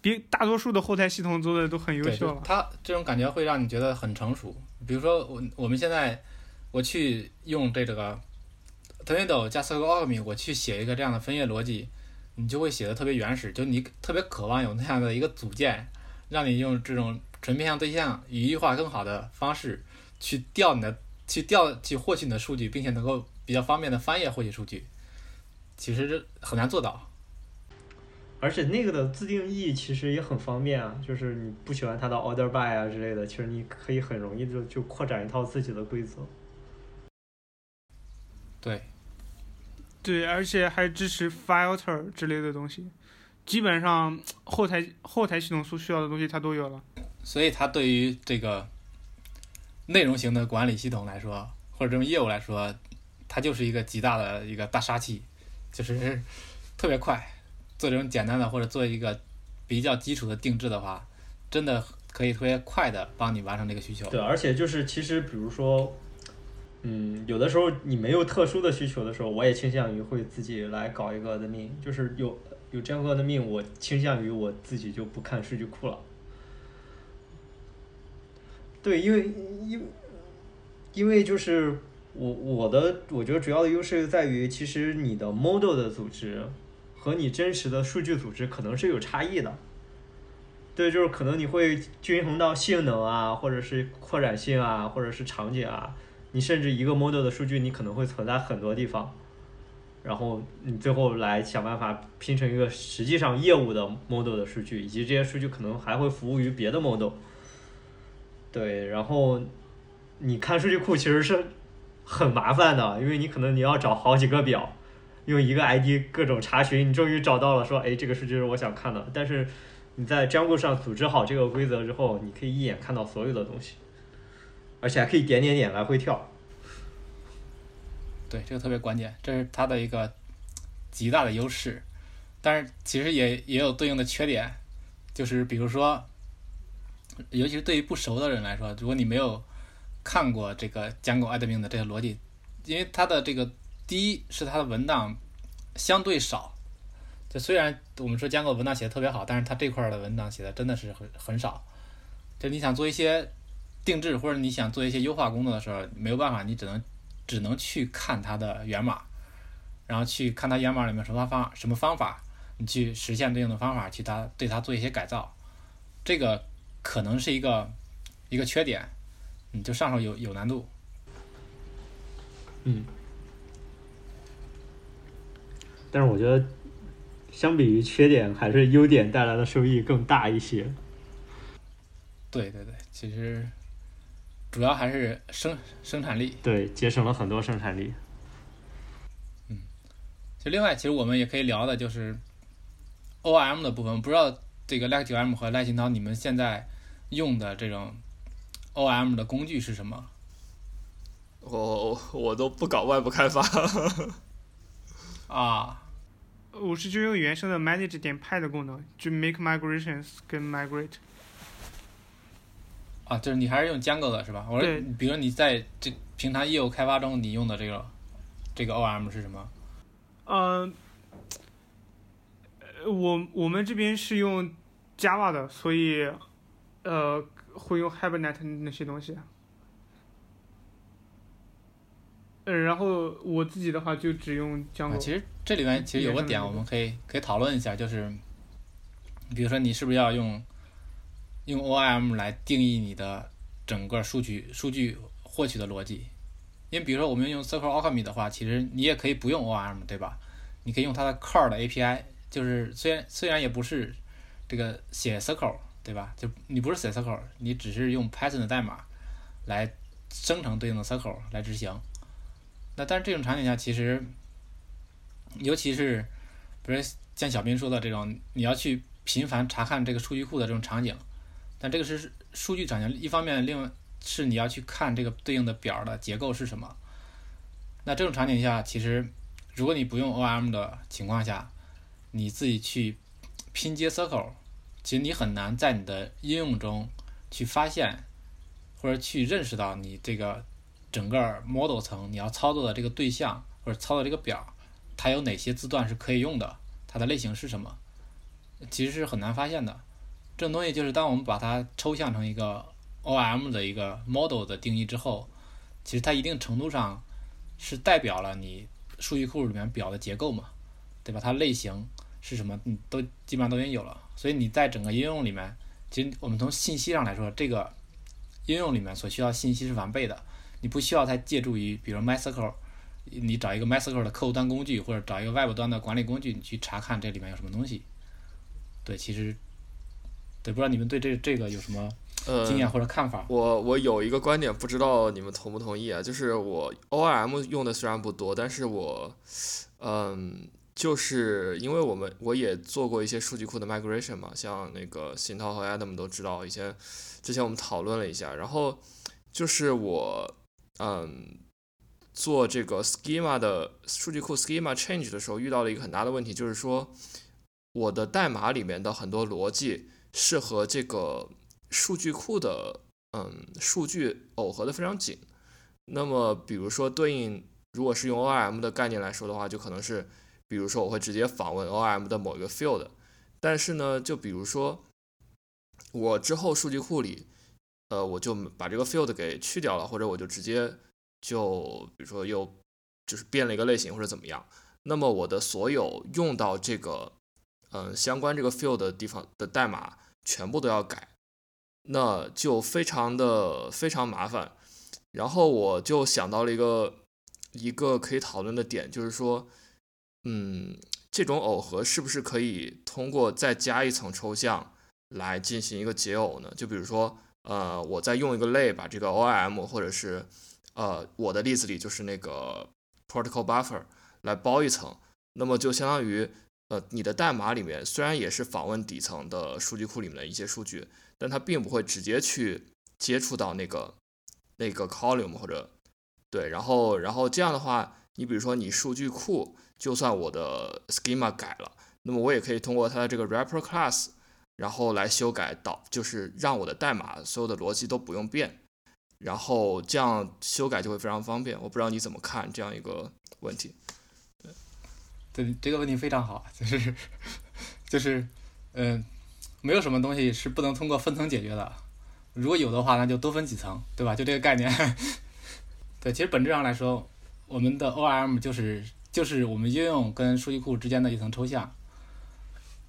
比大多数的后台系统做的都很优，秀了。它这种感觉会让你觉得很成熟。比如说我我们现在我去用这个 Tornado 加 Circle Alchemy，我去写一个这样的分页逻辑，你就会写的特别原始，就你特别渴望有那样的一个组件，让你用这种纯面向对象、语义化更好的方式去调你的、去调、去获取你的数据，并且能够比较方便的翻页获取数据，其实这很难做到。而且那个的自定义其实也很方便啊，就是你不喜欢它的 order by 啊之类的，其实你可以很容易就就扩展一套自己的规则。对，对，而且还支持 filter 之类的东西，基本上后台后台系统所需要的东西它都有了。所以它对于这个内容型的管理系统来说，或者这种业务来说，它就是一个极大的一个大杀器，就是 特别快。做这种简单的或者做一个比较基础的定制的话，真的可以特别快的帮你完成这个需求。对，而且就是其实比如说，嗯，有的时候你没有特殊的需求的时候，我也倾向于会自己来搞一个的命，就是有有这样的命，我倾向于我自己就不看数据库了。对，因为因因为就是我我的我觉得主要的优势在于，其实你的 model 的组织和你真实的数据组织可能是有差异的。对，就是可能你会均衡到性能啊，或者是扩展性啊，或者是场景啊，你甚至一个 model 的数据，你可能会存在很多地方，然后你最后来想办法拼成一个实际上业务的 model 的数据，以及这些数据可能还会服务于别的 model。对，然后你看数据库其实是很麻烦的，因为你可能你要找好几个表，用一个 ID 各种查询，你终于找到了，说，哎，这个数据是我想看的。但是你在 Django 上组织好这个规则之后，你可以一眼看到所有的东西，而且还可以点点点来回跳。对，这个特别关键，这是它的一个极大的优势，但是其实也也有对应的缺点，就是比如说，尤其是对于不熟的人来说，如果你没有看过这个 Django admin 的这个逻辑，因为它的这个第一是它的文档相对少，就虽然我们说 Django 文档写的特别好，但是它这块儿的文档写的真的是很很少。就你想做一些定制或者你想做一些优化工作的时候，没有办法，你只能只能去看它的源码，然后去看它源码里面什么方什么方法，你去实现对应的方法，去它对它做一些改造。这个可能是一个一个缺点，你就上手有有难度。嗯，但是我觉得，相比于缺点，还是优点带来的收益更大一些。对对对，其实主要还是生生产力。对，节省了很多生产力。嗯，就另外，其实我们也可以聊的就是 ORM 的部分。不知道这个 Lake 9M 和赖新涛，你们现在用的这种 ORM 的工具是什么？我我都不搞外部开发。啊，我是就用原生的 manage 点 py 的功能，就 make migrations 跟 migrate。啊，就是你还是用 Django 的是吧？我说，比如你在这平常业务开发中，你用的这个这个 ORM 是什么？嗯，呃我我们这边是用 Java 的，所以呃会用 Hibernate 那些东西。嗯，然后我自己的话就只用啊，Django。其实这里面其实有个点，我们可以可以讨论一下，就是比如说你是不是要用用 ORM 来定义你的整个数据数据获取的逻辑？因为比如说我们用 Circle Alchemy 的话，其实你也可以不用 ORM，对吧？你可以用它的 Core 的 API，就是虽然虽然也不是这个写 Circle，对吧？就你不是写 Circle，你只是用 Python 的代码来生成对应的 Circle 来执行。那但是这种场景下，其实尤其是比如像小斌说的这种，你要去频繁查看这个数据库的这种场景，但这个是数据场景，一方面，另外是你要去看这个对应的表的结构是什么。那这种场景下，其实如果你不用 O.M 的情况下，你自己去拼接 circle，其实你很难在你的应用中去发现或者去认识到你这个整个 model 层你要操作的这个对象或者操作这个表，它有哪些字段是可以用的，它的类型是什么，其实是很难发现的。这种东西就是当我们把它抽象成一个 O M 的一个 model 的定义之后，其实它一定程度上是代表了你数据库里面表的结构嘛，对吧？它类型是什么，你都基本上都已经有了。所以你在整个应用里面，其实我们从信息上来说，这个应用里面所需要信息是完备的，你不需要再借助于比如 MySQL，你找一个 MySQL 的客户端工具，或者找一个 Web 端的管理工具，你去查看这里面有什么东西。对，其实对，不知道你们对这这个有什么呃，经验或者看法？我我有一个观点，不知道你们同不同意啊？就是我 ORM 用的虽然不多，但是我，嗯，就是因为我们我也做过一些数据库的 migration 嘛，像那个新涛和 Adam 都知道，以前之前我们讨论了一下，然后就是我，嗯，做这个 schema 的数据库 schema change 的时候，遇到了一个很大的问题，就是说我的代码里面的很多逻辑是和这个数据库的嗯数据耦合的非常紧。那么，比如说对应，如果是用 ORM 的概念来说的话，就可能是，比如说我会直接访问 ORM 的某一个 field，但是呢，就比如说我之后数据库里，呃，我就把这个 field 给去掉了，或者我就直接就比如说又就是变了一个类型或者怎么样，那么我的所有用到这个嗯、相关这个 field 的地方的代码全部都要改，那就非常的非常麻烦。然后我就想到了一个一个可以讨论的点，就是说，嗯，这种耦合是不是可以通过再加一层抽象来进行一个解耦呢？就比如说，呃，我再用一个类把这个 ORM 或者是呃我的例子里就是那个 protocol buffer 来包一层，那么就相当于呃你的代码里面虽然也是访问底层的数据库里面的一些数据，但它并不会直接去接触到那个那个 column 或者对，然后然后这样的话，你比如说你数据库，就算我的 schema 改了，那么我也可以通过它的这个 wrapper class，然后来修改到，就是让我的代码所有的逻辑都不用变，然后这样修改就会非常方便。我不知道你怎么看这样一个问题。对这个问题非常好，就是就是嗯、没有什么东西是不能通过分层解决的。如果有的话，那就多分几层，对吧？就这个概念。对，其实本质上来说，我们的 ORM 就是就是我们应用跟数据库之间的一层抽象，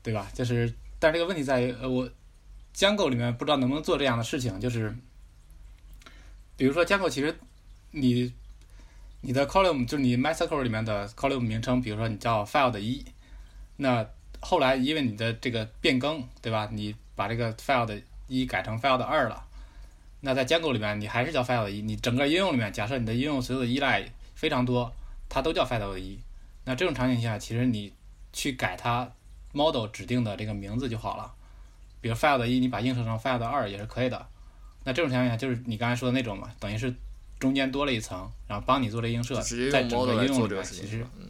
对吧？就是，但这个问题在于，呃，我江购里面不知道能不能做这样的事情，就是，比如说江购其实你你的 column 就是你 MySQL 里面的 column 名称，比如说你叫 file 的一，那后来因为你的这个变更，对吧？你把这个 file 的一改成 file 的二了，那在建构里面你还是叫 file 的一，你整个应用里面，假设你的应用所有的依赖非常多，它都叫 file 的一，那这种场景下，其实你去改它 model 指定的这个名字就好了，比如 file 的一，你把映射成 file 的二也是可以的。那这种情况下，就是你刚才说的那种嘛，等于是中间多了一层，然后帮你做了映射在整个应用里面。其实嗯，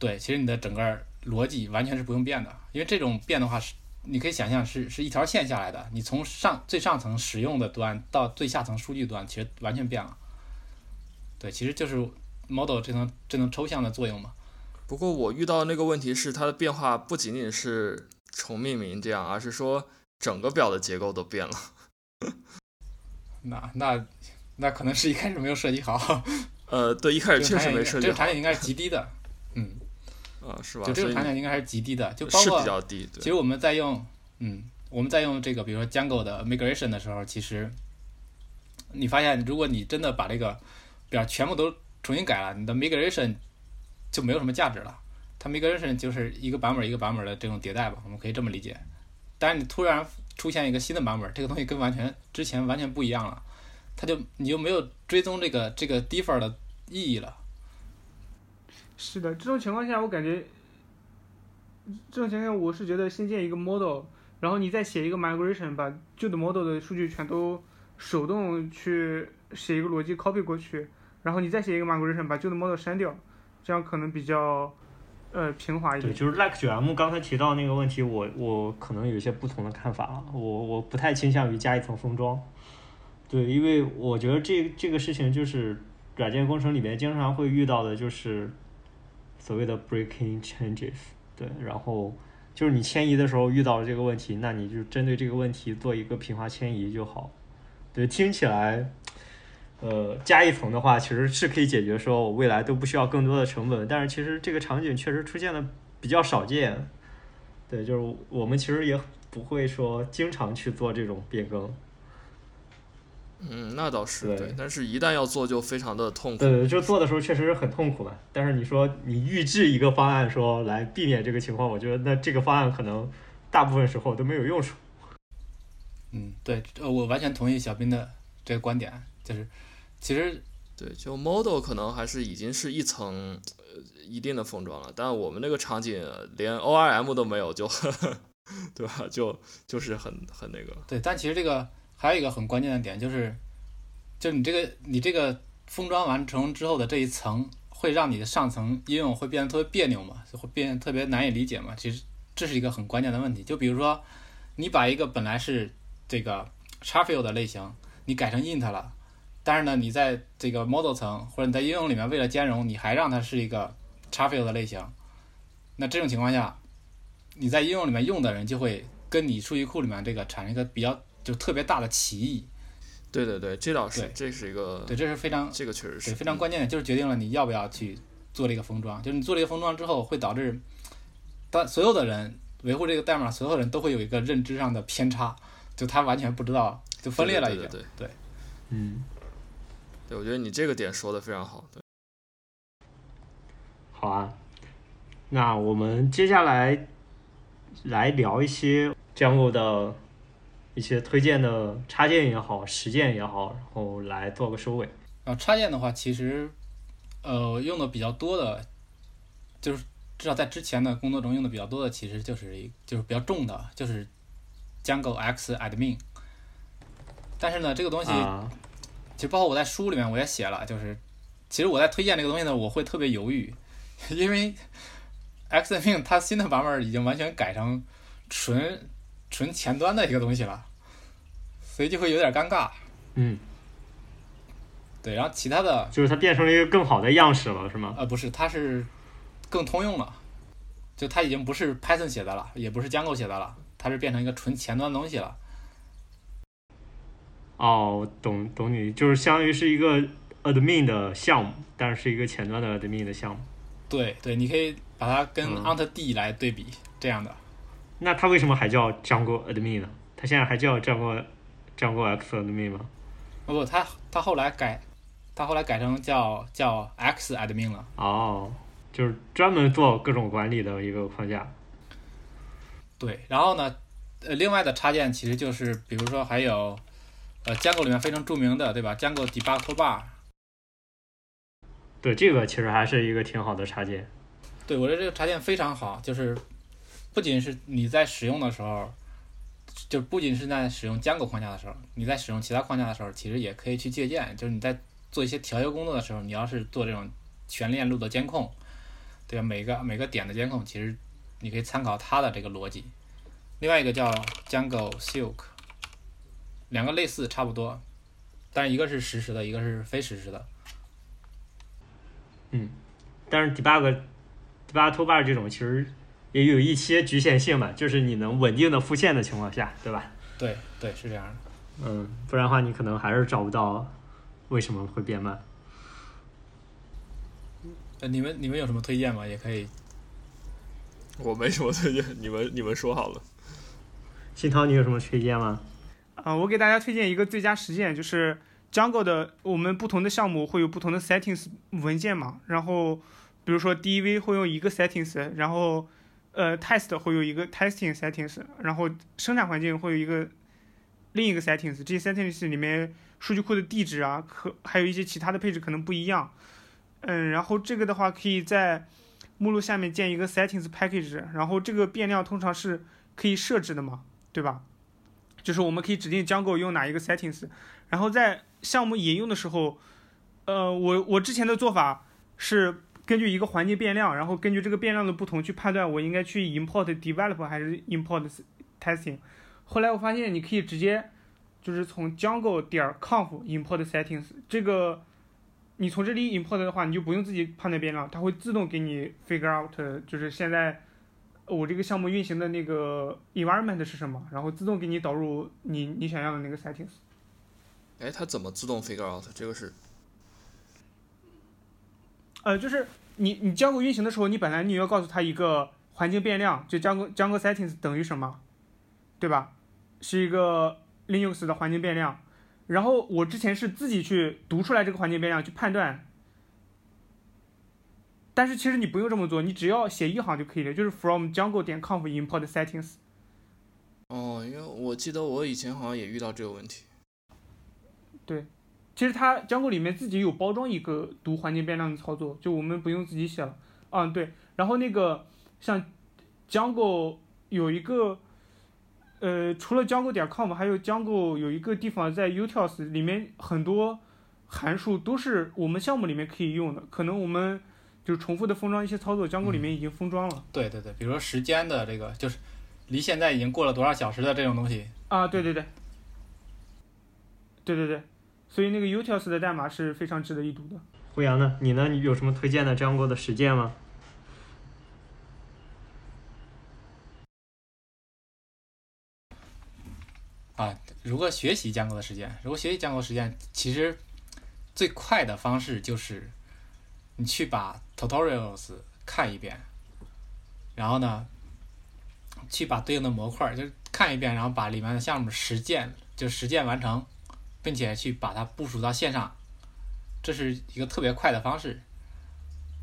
对，其实你的整个逻辑完全是不用变的，因为这种变的话是，你可以想象是是一条线下来的，你从上最上层使用的端到最下层数据端，其实完全变了。对，其实就是 model 这层这层抽象的作用嘛。不过我遇到的那个问题是，它的变化不仅仅是重命名这样，而是说整个表的结构都变了。那那那可能是一开始没有设计好，呃，对，一开始确实没设计好这个场景应该是极低的，嗯，啊，是吧？就这所以种场景应该还是极低的，就包是括比较低，对。其实我们在用，嗯，我们在用这个，比如说 Django 的 migration 的时候，其实你发现，如果你真的把这个表全部都重新改了，你的 migration 就没有什么价值了。它 migration 就是一个版本一个版本的这种迭代吧，我们可以这么理解。但是你突然出现一个新的版本，这个东西跟完全之前完全不一样了，它就你就没有追踪这个这个 defer 的意义了。是的，这种情况下，我感觉，这种情况下，我是觉得先建一个 model，然后你再写一个 migration，把旧的 model 的数据全都手动去写一个逻辑 copy 过去，然后你再写一个 migration，把旧的 model 删掉，这样可能比较呃平滑一点对，点。就是 like 九 M 刚才提到那个问题，我我可能有一些不同的看法啊，我我不太倾向于加一层封装，对，因为我觉得这这个事情就是软件工程里面经常会遇到的，就是所谓的 breaking changes，对，然后就是你迁移的时候遇到了这个问题，那你就针对这个问题做一个平滑迁移就好，对，听起来。呃，加一层的话，其实是可以解决说我未来都不需要更多的成本，但是其实这个场景确实出现的比较少见。对，就是我们其实也不会说经常去做这种变更。嗯，那倒是对对，但是一旦要做就非常的痛苦。对对，就做的时候确实是很痛苦的。但是你说你预制一个方案说来避免这个情况，我觉得那这个方案可能大部分时候都没有用处。嗯，对，呃我完全同意小斌的这个观点，就是其实对，就 model 可能还是已经是一层呃一定的封装了，但我们那个场景呃连 ORM 都没有，就 对吧？就就是很很那个。对，但其实这个还有一个很关键的点，就是，就你这个你这个封装完成之后的这一层，会让你的上层应用会变得特别别扭嘛，就会变得特别难以理解嘛。其实这是一个很关键的问题。就比如说，你把一个本来是这个 Charfield 的类型，你改成 int 了，但是呢，你在这个 model 层或者你在应用里面为了兼容，你还让它是一个 Charfield 的类型，那这种情况下，你在应用里面用的人就会跟你数据库里面这个产生一个比较就特别大的歧义。对对对，这倒是，这是一个，对，这是非常这个确实是对非常关键的，就是决定了你要不要去做这个封装。就是你做这个封装之后，会导致当所有的人维护这个代码，所有人都会有一个认知上的偏差，就他完全不知道，就分裂了已经。对对对对嗯，对，我觉得你这个点说的非常好。对，好啊。那我们接下来来聊一些 Django 的一些推荐的插件也好，实践也好，然后来做个收尾。然后插件的话，其实呃用的比较多的，就是至少在之前的工作中用的比较多的，其实就是一就是比较重的，就是 Django X Admin。但是呢，这个东西啊，其实包括我在书里面我也写了，就是其实我在推荐这个东西呢，我会特别犹豫，因为 Xadmin 它新的版本已经完全改成纯纯前端的一个东西了，所以就会有点尴尬。嗯，对，然后其他的就是它变成了一个更好的样式了，是吗？呃不是，它是更通用了，就它已经不是 Python 写的了，也不是 Django 写的了，它是变成一个纯前端的东西了。哦，懂懂你，就是相当于是一个 admin 的项目，但是是一个前端的 admin 的项目。对对，你可以把它跟嗯 Ant D 来对比，这样的。那他为什么还叫 Django admin 呢？它现在还叫 Django Django X admin 吗？哦不，他他后来改，他后来改成叫叫 X admin 了。哦，就是专门做各种管理的一个框架。对，然后呢，呃，另外的插件其实就是，比如说还有，呃，Django 里面非常著名的，对吧？Django debug toolbar，对，这个其实还是一个挺好的插件。对我觉得这个插件非常好，就是不仅是你在使用的时候，就不仅是在使用 Django 框架的时候，你在使用其他框架的时候，其实也可以去借鉴。就是你在做一些调优工作的时候，你要是做这种全链路的监控，对吧？每个每个点的监控，其实你可以参考它的这个逻辑。另外一个叫 Django Silk，两个类似差不多，但是一个是实时的，一个是非实时的。嗯但是 debug debug t o b a r 这种其实也有一些局限性吧，就是你能稳定的复现的情况下，对吧？对对，是这样的。嗯，不然的话你可能还是找不到为什么会变慢。呃，你们你们有什么推荐吗？也可以我没什么推荐，你们你们说好了。新涛，你有什么推荐吗？啊、我给大家推荐一个最佳实践，就是 Jungle 的我们不同的项目会有不同的 settings 文件嘛，然后比如说 dev 会用一个 settings，然后呃 test 会有一个 testing settings，然后生产环境会有一个另一个 settings，这些 settings 里面数据库的地址啊，可还有一些其他的配置可能不一样，嗯，然后这个的话可以在目录下面建一个 settings package，然后这个变量通常是可以设置的嘛，对吧？就是我们可以指定 Django 用哪一个 settings，然后在项目引用的时候，呃，我我之前的做法是根据一个环境变量，然后根据这个变量的不同去判断我应该去 import develop 还是 import testing。后来我发现你可以直接就是从 Django 点 conf import settings 这个，你从这里 import 的话，你就不用自己判断变量，它会自动给你 figure out 就是现在我这个项目运行的那个 environment 是什么，然后自动给你导入你你想要的那个 settings。哎，它怎么自动 figure out？这个是呃，就是你你 Django 运行的时候，你本来你要告诉它一个环境变量，就 Django Django settings 等于什么，对吧？是一个 Linux 的环境变量。然后我之前是自己去读出来这个环境变量去判断，但是其实你不用这么做，你只要写一行就可以了，就是 from Django 点 conf import settings。哦，因为我记得我以前好像也遇到这个问题。其实它 Django 里面自己有包装一个读环境变量的操作，就我们不用自己写了。嗯，对。然后那个像 Django 有一个，呃，除了 Django 点 com，还有 Django 有一个地方在 utils 里面很多函数都是我们项目里面可以用的，可能我们就是重复的封装一些操作，Django 里面已经封装了。对对对，比如说时间的这个，就是离现在已经过了多少小时的这种东西，啊，对对对，对对对，所以那个 utils 的代码是非常值得一读的。胡杨呢？你呢？你有什么推荐的 Django 的实践吗？啊，如何学习 Django 的实践？如果学习 Django 实践，其实最快的方式就是你去把 tutorials 看一遍，然后呢，去把对应的模块就是看一遍，然后把里面的项目实践就实践完成，并且去把它部署到线上，这是一个特别快的方式。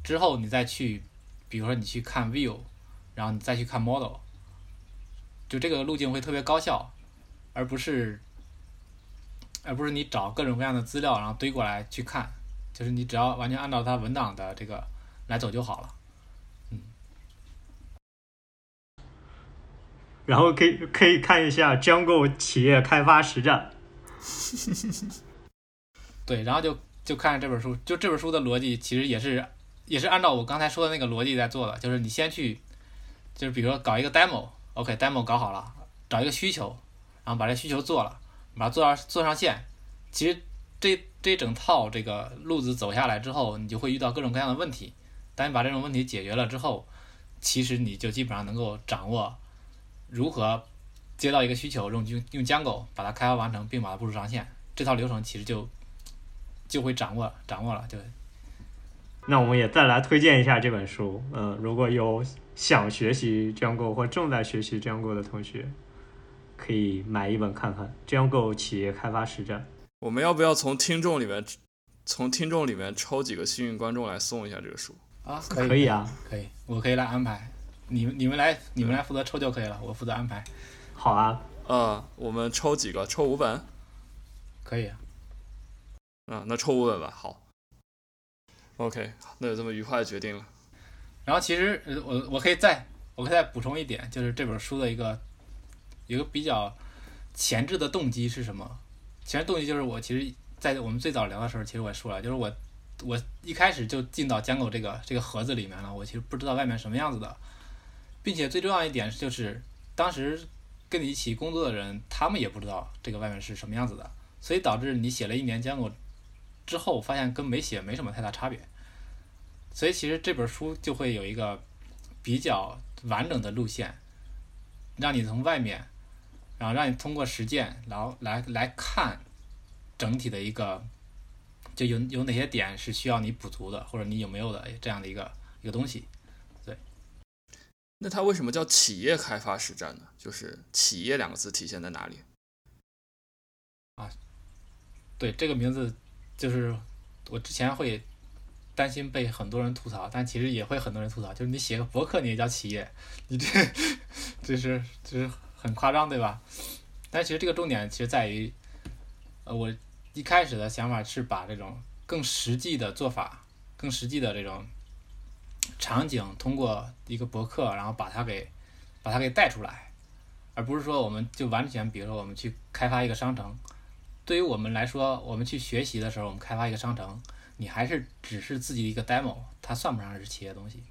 之后你再去，比如说你去看 view，然后你再去看 model，就这个路径会特别高效。而不是，而不是你找各种各样的资料，然后堆过来去看，就是你只要完全按照它文档的这个来走就好了。然后可以可以看一下 Jango 企业开发实战。对，然后就就看这本书，就这本书的逻辑其实也是也是按照我刚才说的那个逻辑在做的，就是你先去，就是比如说搞一个 demo，OK，demo、搞好了，找一个需求，然后把这需求做了，把它做上做上线。其实这这整套这个路子走下来之后，你就会遇到各种各样的问题，当你把这种问题解决了之后，其实你就基本上能够掌握如何接到一个需求，用用用 Django 把它开发完成，并把它部署上线。这套流程其实就就会掌握掌握了，对。那我们也再来推荐一下这本书。嗯，如果有想学习 Django 或正在学习 Django 的同学，可以买一本看看《Django 企业开发实战》。我们要不要从听众里面，从听众里面抽几个幸运观众来送一下这个书？啊，可以，以啊，可以，我可以来安排。你们你们来你们来负责抽就可以了，我负责安排。好啊，呃，我们抽几个？抽五本？可以。啊，那抽五本吧。好。OK，那就这么愉快的决定了。然后其实我我可以再我可以再补充一点，就是这本书的一个一个比较前置的动机是什么？前置动机就是我其实，在我们最早聊的时候，其实我也说了，就是我我一开始就进到 Django 这个这个盒子里面了，我其实不知道外面什么样子的，并且最重要一点就是当时跟你一起工作的人，他们也不知道这个外面是什么样子的，所以导致你写了一年 Django。之后发现跟没写没什么太大差别，所以其实这本书就会有一个比较完整的路线，让你从外面，然后让你通过实践，然后来来看整体的一个，就有有哪些点是需要你补足的，或者你有没有的这样的一个一个东西。那它为什么叫企业开发实战呢？就是“企业”两个字体现在哪里？啊，对这个名字。就是我之前会担心被很多人吐槽，但其实也会很多人吐槽。就是你写个博客，你也叫企业，你这这是这是很夸张，对吧？但其实这个重点其实在于，呃，我一开始的想法是把这种更实际的做法、更实际的这种场景，通过一个博客，然后把它给把它给带出来，而不是说我们就完全，比如说我们去开发一个商城。对于我们来说，我们去学习的时候，我们开发一个商城，你还是只是自己的一个 demo，它算不上是企业东西。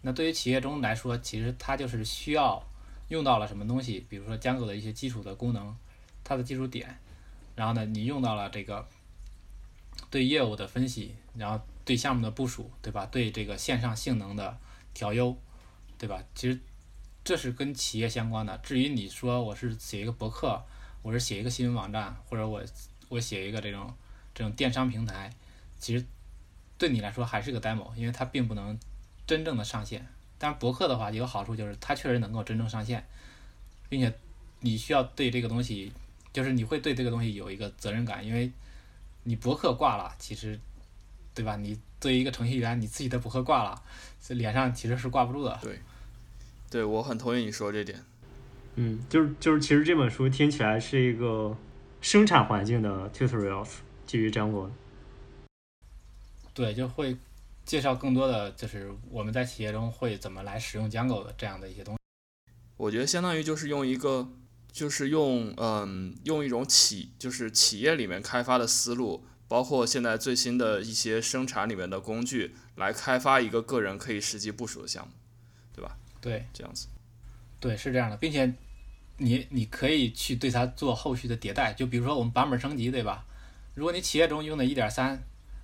那对于企业中来说，其实它就是需要用到了什么东西，比如说江狗的一些基础的功能，它的基础点，然后呢，你用到了这个对业务的分析，然后对项目的部署，对吧？对这个线上性能的调优，对吧？其实这是跟企业相关的。至于你说我是写一个博客。我是写一个新闻网站，或者我我写一个这种这种电商平台，其实对你来说还是个 demo，因为它并不能真正的上线。但是博客的话有好处，就是它确实能够真正上线，并且你需要对这个东西，就是你会对这个东西有一个责任感，因为你博客挂了，其实对吧？你作为一个程序员，你自己的博客挂了，这脸上其实是挂不住的。对，对我很同意你说这点。嗯，就是就是，其实这本书听起来是一个生产环境的 tutorials，基于 Django。对，就会介绍更多的就是我们在企业中会怎么来使用 Django 的这样的一些东西。我觉得相当于就是用一个，就是用嗯用一种企就是企业里面开发的思路，包括现在最新的一些生产里面的工具，来开发一个个人可以实际部署的项目，对吧？对，这样子。对，是这样的，并且你你可以去对它做后续的迭代，就比如说我们版本升级，对吧？如果你企业中用的一点三，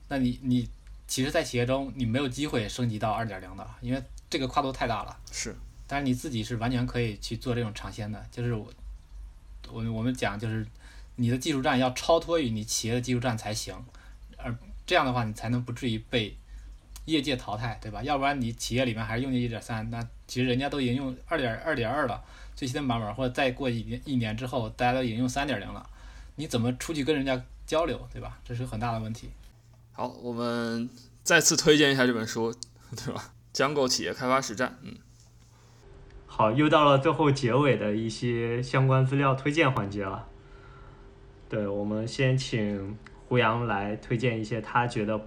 那你你其实，在企业中你没有机会升级到二点零的，因为这个跨度太大了。是，但是你自己是完全可以去做这种尝鲜的，就是我我我们讲就是你的技术栈要超脱于你企业的技术栈才行，而这样的话你才能不至于被业界淘汰，对吧？要不然你企业里面还是用的一点三，那。其实人家都已经用二点二点二了，最新的版本，或者再过一年一年之后，大家都已经用三点零了，你怎么出去跟人家交流，对吧？这是很大的问题。好，我们再次推荐一下这本书，对吧？江狗企业开发实战，嗯。好，又到了最后结尾的一些相关资料推荐环节了。对，我们先请胡杨来推荐一些他觉得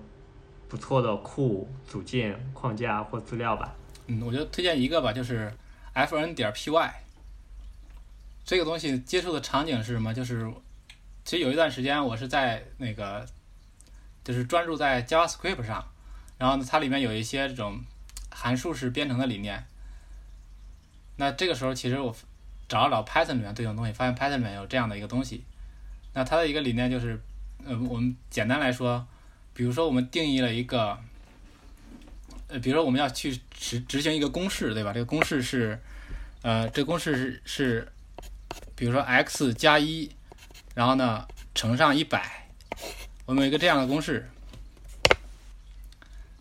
不错的库组件、框架或资料吧。嗯，我就推荐一个吧，就是 fn 点 py 这个东西接触的场景是什么？就是其实有一段时间我是在那个就是专注在 JavaScript 上，然后呢，它里面有一些这种函数式编程的理念。那这个时候其实我找了找 Python 里面对应的东西，发现 Python 里面有这样的一个东西。那它的一个理念就是，呃，我们简单来说，比如说我们定义了一个。呃，比如说我们要去执执行一个公式，对吧？这个公式是，呃，这个公式是是，比如说 x 加一，然后呢乘上一百，我们有一个这样的公式。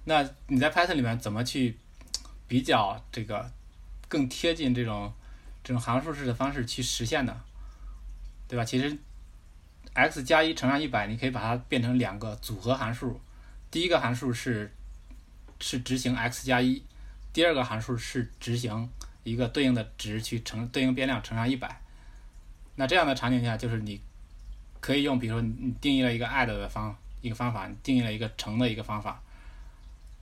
那你在 Python 里面怎么去比较这个更贴近这种这种函数式的方式去实现呢？对吧？其实 x 加一乘上一百，你可以把它变成两个组合函数。第一个函数是是执行 x 加一，第二个函数是执行一个对应的值去乘对应变量乘上一百。那这样的场景下，就是你可以用，比如说你定义了一个 add 的方一个方法，你定义了一个乘的一个方法。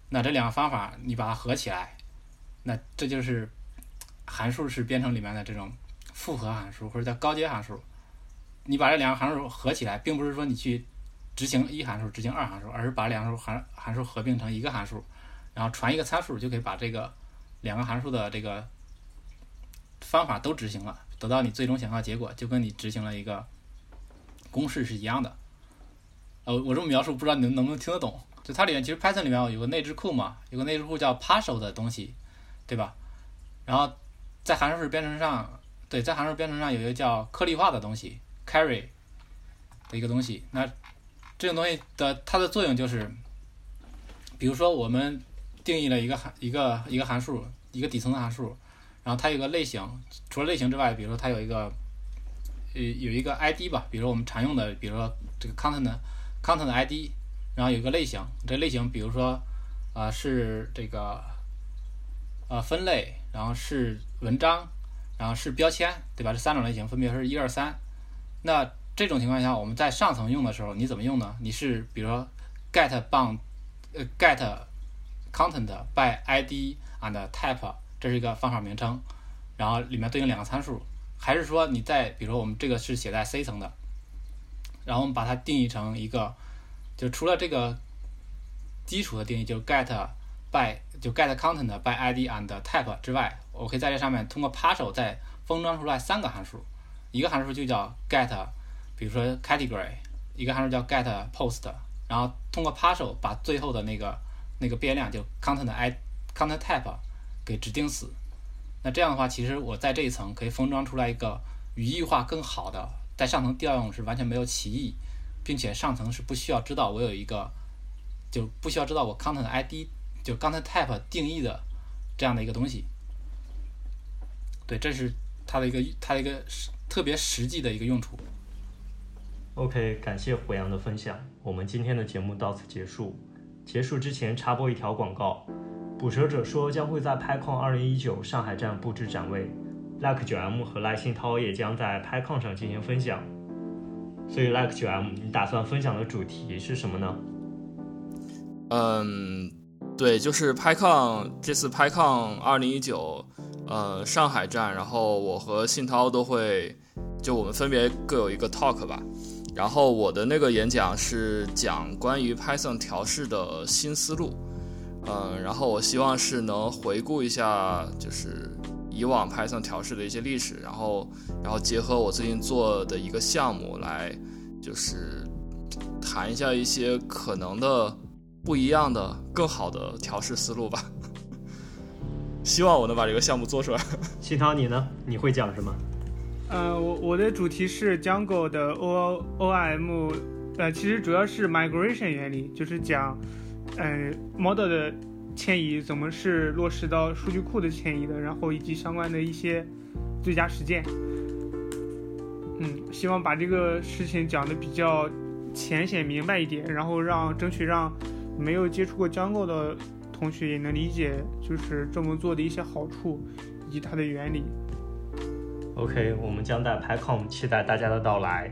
那这两个方法你把它合起来，那这就是函数式编程里面的这种复合函数或者叫高阶函数。你把这两个函数合起来，并不是说你去执行一函数、执行二函数，而是把两个函函数合并成一个函数，然后传一个参数，就可以把这个两个函数的这个方法都执行了，得到你最终想要结果，就跟你执行了一个公式是一样的。呃，我这么描述，不知道你能不能听得懂？就它里面其实 Python 里面有个内置库嘛，有个内置库叫 Partial 的东西，对吧？然后在函数编程上，对，在函数编程上有一个叫颗粒化的东西。Carry 的一个东西，那这种东西的它的作用就是，比如说我们定义了一个函一个一个函数，一个底层的函数，然后它有个类型，除了类型之外，比如说它有一个呃有一个 ID 吧，比如说我们常用的，比如说这个 content content ID，然后有一个类型，这类型比如说啊是这个呃分类，然后是文章，然后是标签，对吧？这三种类型分别是一二三。那这种情况下，我们在上层用的时候，你怎么用呢？你是比如说 get bound，呃 get content by id and type，这是一个方法名称，然后里面对应两个参数，还是说你在比如说我们这个是写在 C 层的，然后我们把它定义成一个，就除了这个基础的定义，就 get by 就 get content by id and type 之外，我可以在这上面通过 partial 再封装出来三个函数。一个函数就叫 get，比如说 category，一个函数叫 get post，然后通过 partial 把最后的那个那个变量就 content i content type 给指定死。那这样的话，其实我在这一层可以封装出来一个语义化更好的，在上层调用是完全没有歧义，并且上层是不需要知道我有一个，就不需要知道我 content id 就 content type 定义的这样的一个东西。对，这是它的一个它的一个特别实际的一个用处。OK，感谢胡杨的分享。我们今天的节目到此结束。结束之前插播一条广告：捕蛇者说将会在 PyCon 2019上海站布置展位，Like 9M 和赖新涛也将在 PyCon 上进行分享。所以 Like 9M，你打算分享的主题是什么呢？嗯，对，就是 PyCon 这次 PyCon 2019。呃，上海站，然后我和信涛都会，就我们分别各有一个 talk 吧。然后我的那个演讲是讲关于 Python 调试的新思路。嗯，然后我希望是能回顾一下，就是以往 Python 调试的一些历史，然后，然后结合我最近做的一个项目来，就是谈一下一些可能的不一样的、更好的调试思路吧。希望我能把这个项目做出来。新涛，你呢？你会讲什么？呃，我我的主题是 Django 的 O O M，呃，其实主要是 migration 原理，就是讲，呃，model 的迁移怎么是落实到数据库的迁移的，然后以及相关的一些最佳实践。嗯，希望把这个事情讲的比较浅显明白一点，然后让争取让没有接触过 Django 的。同学也能理解，就是这么做的一些好处以及它的原理。OK，我们将在 PyCon 期待大家的到来。